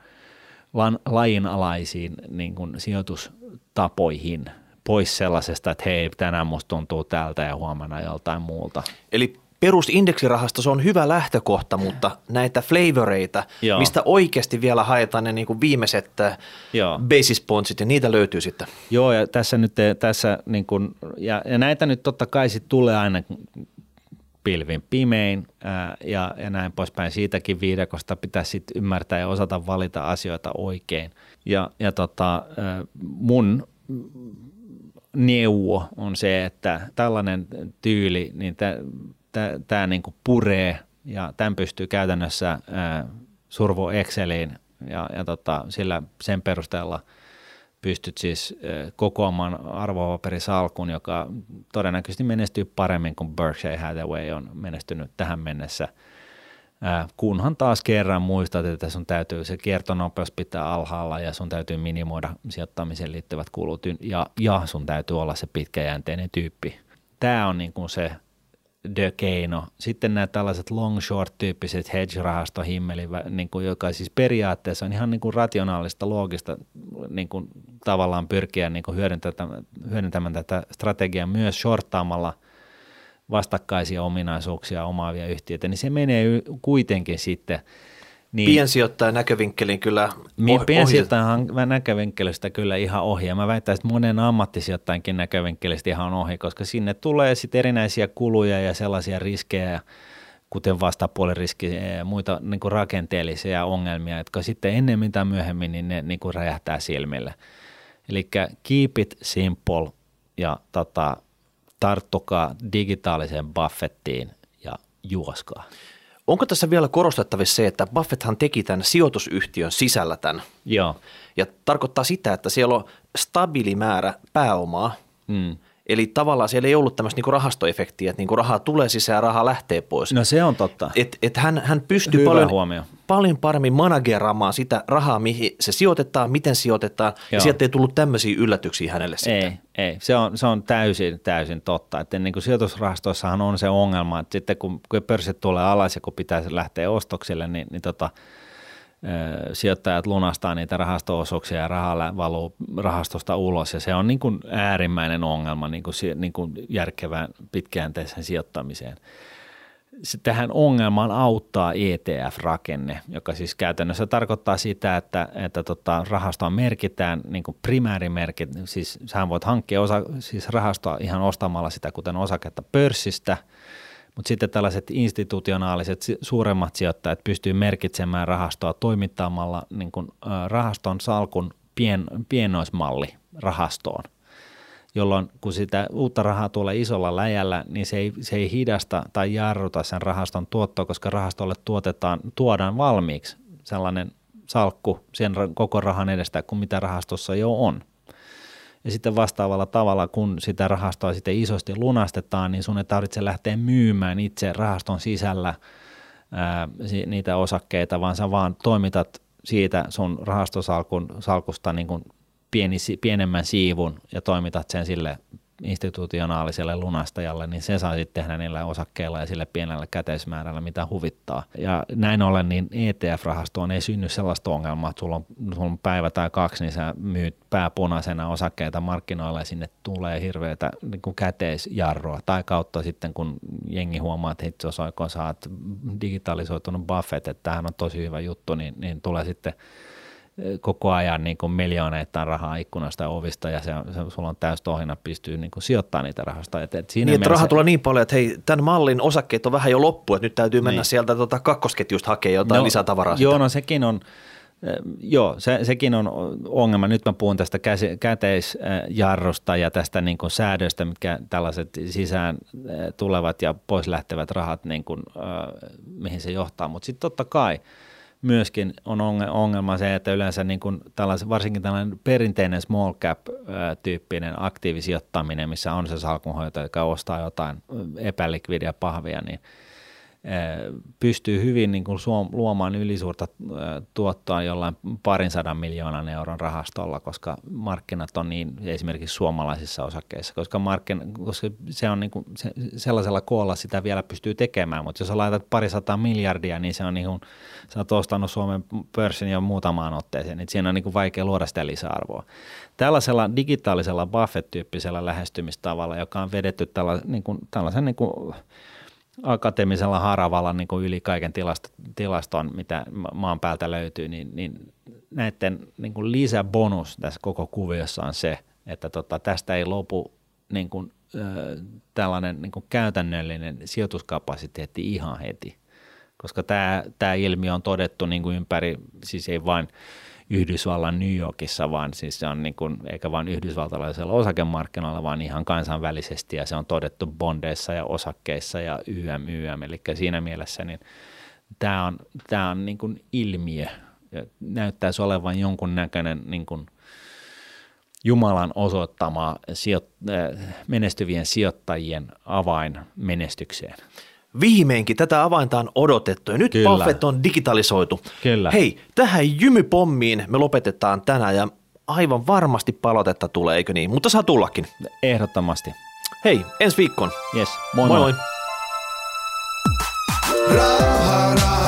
lan, lajinalaisiin niin kuin sijoitustapoihin pois sellaisesta, että hei, tänään musta tuntuu tältä ja huomenna joltain muulta. Eli perusindeksirahasto, se on hyvä lähtökohta, mutta näitä flavoreita, Joo. mistä oikeasti vielä haetaan ne niin kuin viimeiset Joo. basis pointsit ja niitä löytyy sitten. Joo ja tässä nyt, tässä niin kuin, ja, ja näitä nyt totta kai sitten tulee aina pilvin pimein ää, ja, ja näin poispäin. Siitäkin viidakosta pitäisi sitten ymmärtää ja osata valita asioita oikein. Ja, ja tota, ää, mun neuvo on se, että tällainen tyyli, niin tämä niinku puree ja tämän pystyy käytännössä ää, survo Exceliin ja, ja tota, sillä sen perusteella pystyt siis ää, kokoamaan arvopaperisalkun, joka todennäköisesti menestyy paremmin kuin Berkshire Hathaway on menestynyt tähän mennessä – kunhan taas kerran muistat, että sun täytyy se kiertonopeus pitää alhaalla ja sun täytyy minimoida sijoittamiseen liittyvät kulut ja, ja sun täytyy olla se pitkäjänteinen tyyppi. Tämä on niin kuin se the keino. Sitten nämä tällaiset long short tyyppiset hedge himmeli, niin kuin, joka siis periaatteessa on ihan niin kuin rationaalista, loogista niin kuin tavallaan pyrkiä niin kuin hyödyntämään, hyödyntämään tätä strategiaa myös shorttaamalla – vastakkaisia ominaisuuksia omaavia yhtiöitä, niin se menee kuitenkin sitten niin, piensijoittajan näkövinkkelin kyllä ohi. Piensijoittajan näkövinkkelistä kyllä ihan ohi ja mä väittäisin, että monen ammattisijoittajankin näkövinkkelistä ihan ohi, koska sinne tulee sitten erinäisiä kuluja ja sellaisia riskejä, kuten vastapuoliriski ja muita niin kuin rakenteellisia ongelmia, jotka sitten ennemmin tai myöhemmin niin ne niin kuin räjähtää silmille. Eli keep it simple ja tota, tarttukaa digitaaliseen Buffettiin ja juoskaa. Onko tässä vielä korostettavissa se, että Buffetthan teki tämän sijoitusyhtiön sisällä tämän? Joo. Ja tarkoittaa sitä, että siellä on stabiili määrä pääomaa, mm. Eli tavallaan siellä ei ollut tämmöistä niinku rahastoefektiä, että niinku rahaa tulee sisään ja rahaa lähtee pois. No se on totta. Et, et hän, hän pystyy paljon, paljon paremmin manageraamaan sitä rahaa, mihin se sijoitetaan, miten sijoitetaan, Joo. ja sieltä ei tullut tämmöisiä yllätyksiä hänelle ei, sitten. Ei, se on, se on täysin, täysin totta. Että niin kuin sijoitusrahastoissahan on se ongelma, että sitten kun, kun pörssit tulee alas ja kun pitäisi lähteä ostoksille, niin, niin tota, sijoittajat lunastaa niitä rahasto-osuuksia ja raha valuu rahastosta ulos ja se on niin kuin äärimmäinen ongelma niin kuin, niin kuin järkevään pitkäjänteiseen sijoittamiseen. Tähän ongelmaan auttaa ETF-rakenne, joka siis käytännössä tarkoittaa sitä, että, että tota, rahastoa merkitään niin kuin primäärimerkit, siis sä voit hankkia osa, siis rahastoa ihan ostamalla sitä kuten osaketta pörssistä – mutta sitten tällaiset institutionaaliset suuremmat sijoittajat pystyy merkitsemään rahastoa toimittamalla niin kuin, rahaston salkun pien, pienoismalli rahastoon, jolloin kun sitä uutta rahaa tulee isolla läjällä, niin se ei, se ei hidasta tai jarruta sen rahaston tuottoa, koska rahastolle tuotetaan, tuodaan valmiiksi sellainen salkku sen koko rahan edestä kuin mitä rahastossa jo on. Ja sitten vastaavalla tavalla, kun sitä rahastoa sitten isosti lunastetaan, niin sun ei tarvitse lähteä myymään itse rahaston sisällä ää, niitä osakkeita, vaan sä vaan toimitat siitä sun rahastosalkusta niin kuin pieni, pienemmän siivun ja toimitat sen sille institutionaaliselle lunastajalle, niin se saa sitten tehdä niillä osakkeilla ja sille pienellä käteismäärällä, mitä huvittaa. Ja näin ollen, niin ETF-rahastoon ei synny sellaista ongelmaa, että sulla on, sulla on päivä tai kaksi, niin sä myyt pääpunaisena osakkeita markkinoilla ja sinne tulee hirveätä niin kuin käteisjarroa. Tai kautta sitten, kun jengi huomaa, että itse asiassa saat digitalisoitunut Buffett, että tämähän on tosi hyvä juttu, niin, niin tulee sitten – koko ajan niin kuin miljooneittain rahaa ikkunasta ja ovista ja se, se, sulla on täys tohina pystyy niin kuin sijoittamaan niitä rahasta. Et, et siinä niin, että rahaa tulee niin paljon, että hei, tämän mallin osakkeet on vähän jo loppu, että nyt täytyy mennä niin. sieltä tota kakkosketjusta hakemaan jotain no, lisätavaraa. Joo, sitä. no sekin on, Joo, se, sekin on ongelma. Nyt mä puhun tästä käteisjarrusta ja tästä niin kuin säädöstä, mitkä tällaiset sisään tulevat ja pois lähtevät rahat, niin kuin, mihin se johtaa. Mutta sitten totta kai – myöskin on ongelma se, että yleensä niin kuin tällaisen, varsinkin tällainen perinteinen small cap-tyyppinen aktiivisijoittaminen, missä on se salkunhoito, joka ostaa jotain epälikvidia pahvia, niin – pystyy hyvin niin kuin luomaan ylisuurta tuottoa jollain parin sadan miljoonan euron rahastolla, koska markkinat on niin esimerkiksi suomalaisissa osakkeissa, koska, markkin, koska se on niin kuin, se, sellaisella koolla sitä vielä pystyy tekemään, mutta jos laitat pari sataa miljardia, niin se on niin kuin, sä oot ostanut Suomen pörssin jo muutamaan otteeseen, niin siinä on niin kuin vaikea luoda sitä lisäarvoa. Tällaisella digitaalisella Buffett-tyyppisellä lähestymistavalla, joka on vedetty tälla, niin kuin, tällaisen niin kuin, akateemisella haravalla niin kuin yli kaiken tilaston, mitä maan päältä löytyy, niin, niin näiden niin kuin lisäbonus tässä koko kuviossa on se, että tota, tästä ei lopu niin kuin, ö, tällainen niin kuin käytännöllinen sijoituskapasiteetti ihan heti, koska tämä, tämä ilmiö on todettu niin kuin ympäri, siis ei vain – Yhdysvallan New Yorkissa, vaan siis se on niin kuin, eikä vain yhdysvaltalaisella osakemarkkinoilla, vaan ihan kansainvälisesti ja se on todettu bondeissa ja osakkeissa ja YM, YM. Eli siinä mielessä niin tämä on, tämä on niin kuin ilmiö ja näyttäisi olevan jonkun näköinen niin kuin Jumalan osoittama sijo- äh, menestyvien sijoittajien avain menestykseen. Viimeinkin tätä avainta on odotettu ja nyt Kyllä. Buffett on digitalisoitu. Kyllä. Hei, tähän jymypommiin me lopetetaan tänään ja aivan varmasti palautetta tulee, eikö niin? Mutta saa tullakin. Ehdottomasti. Hei, ensi viikkoon. Yes, moi moi. moi. moi. Rauha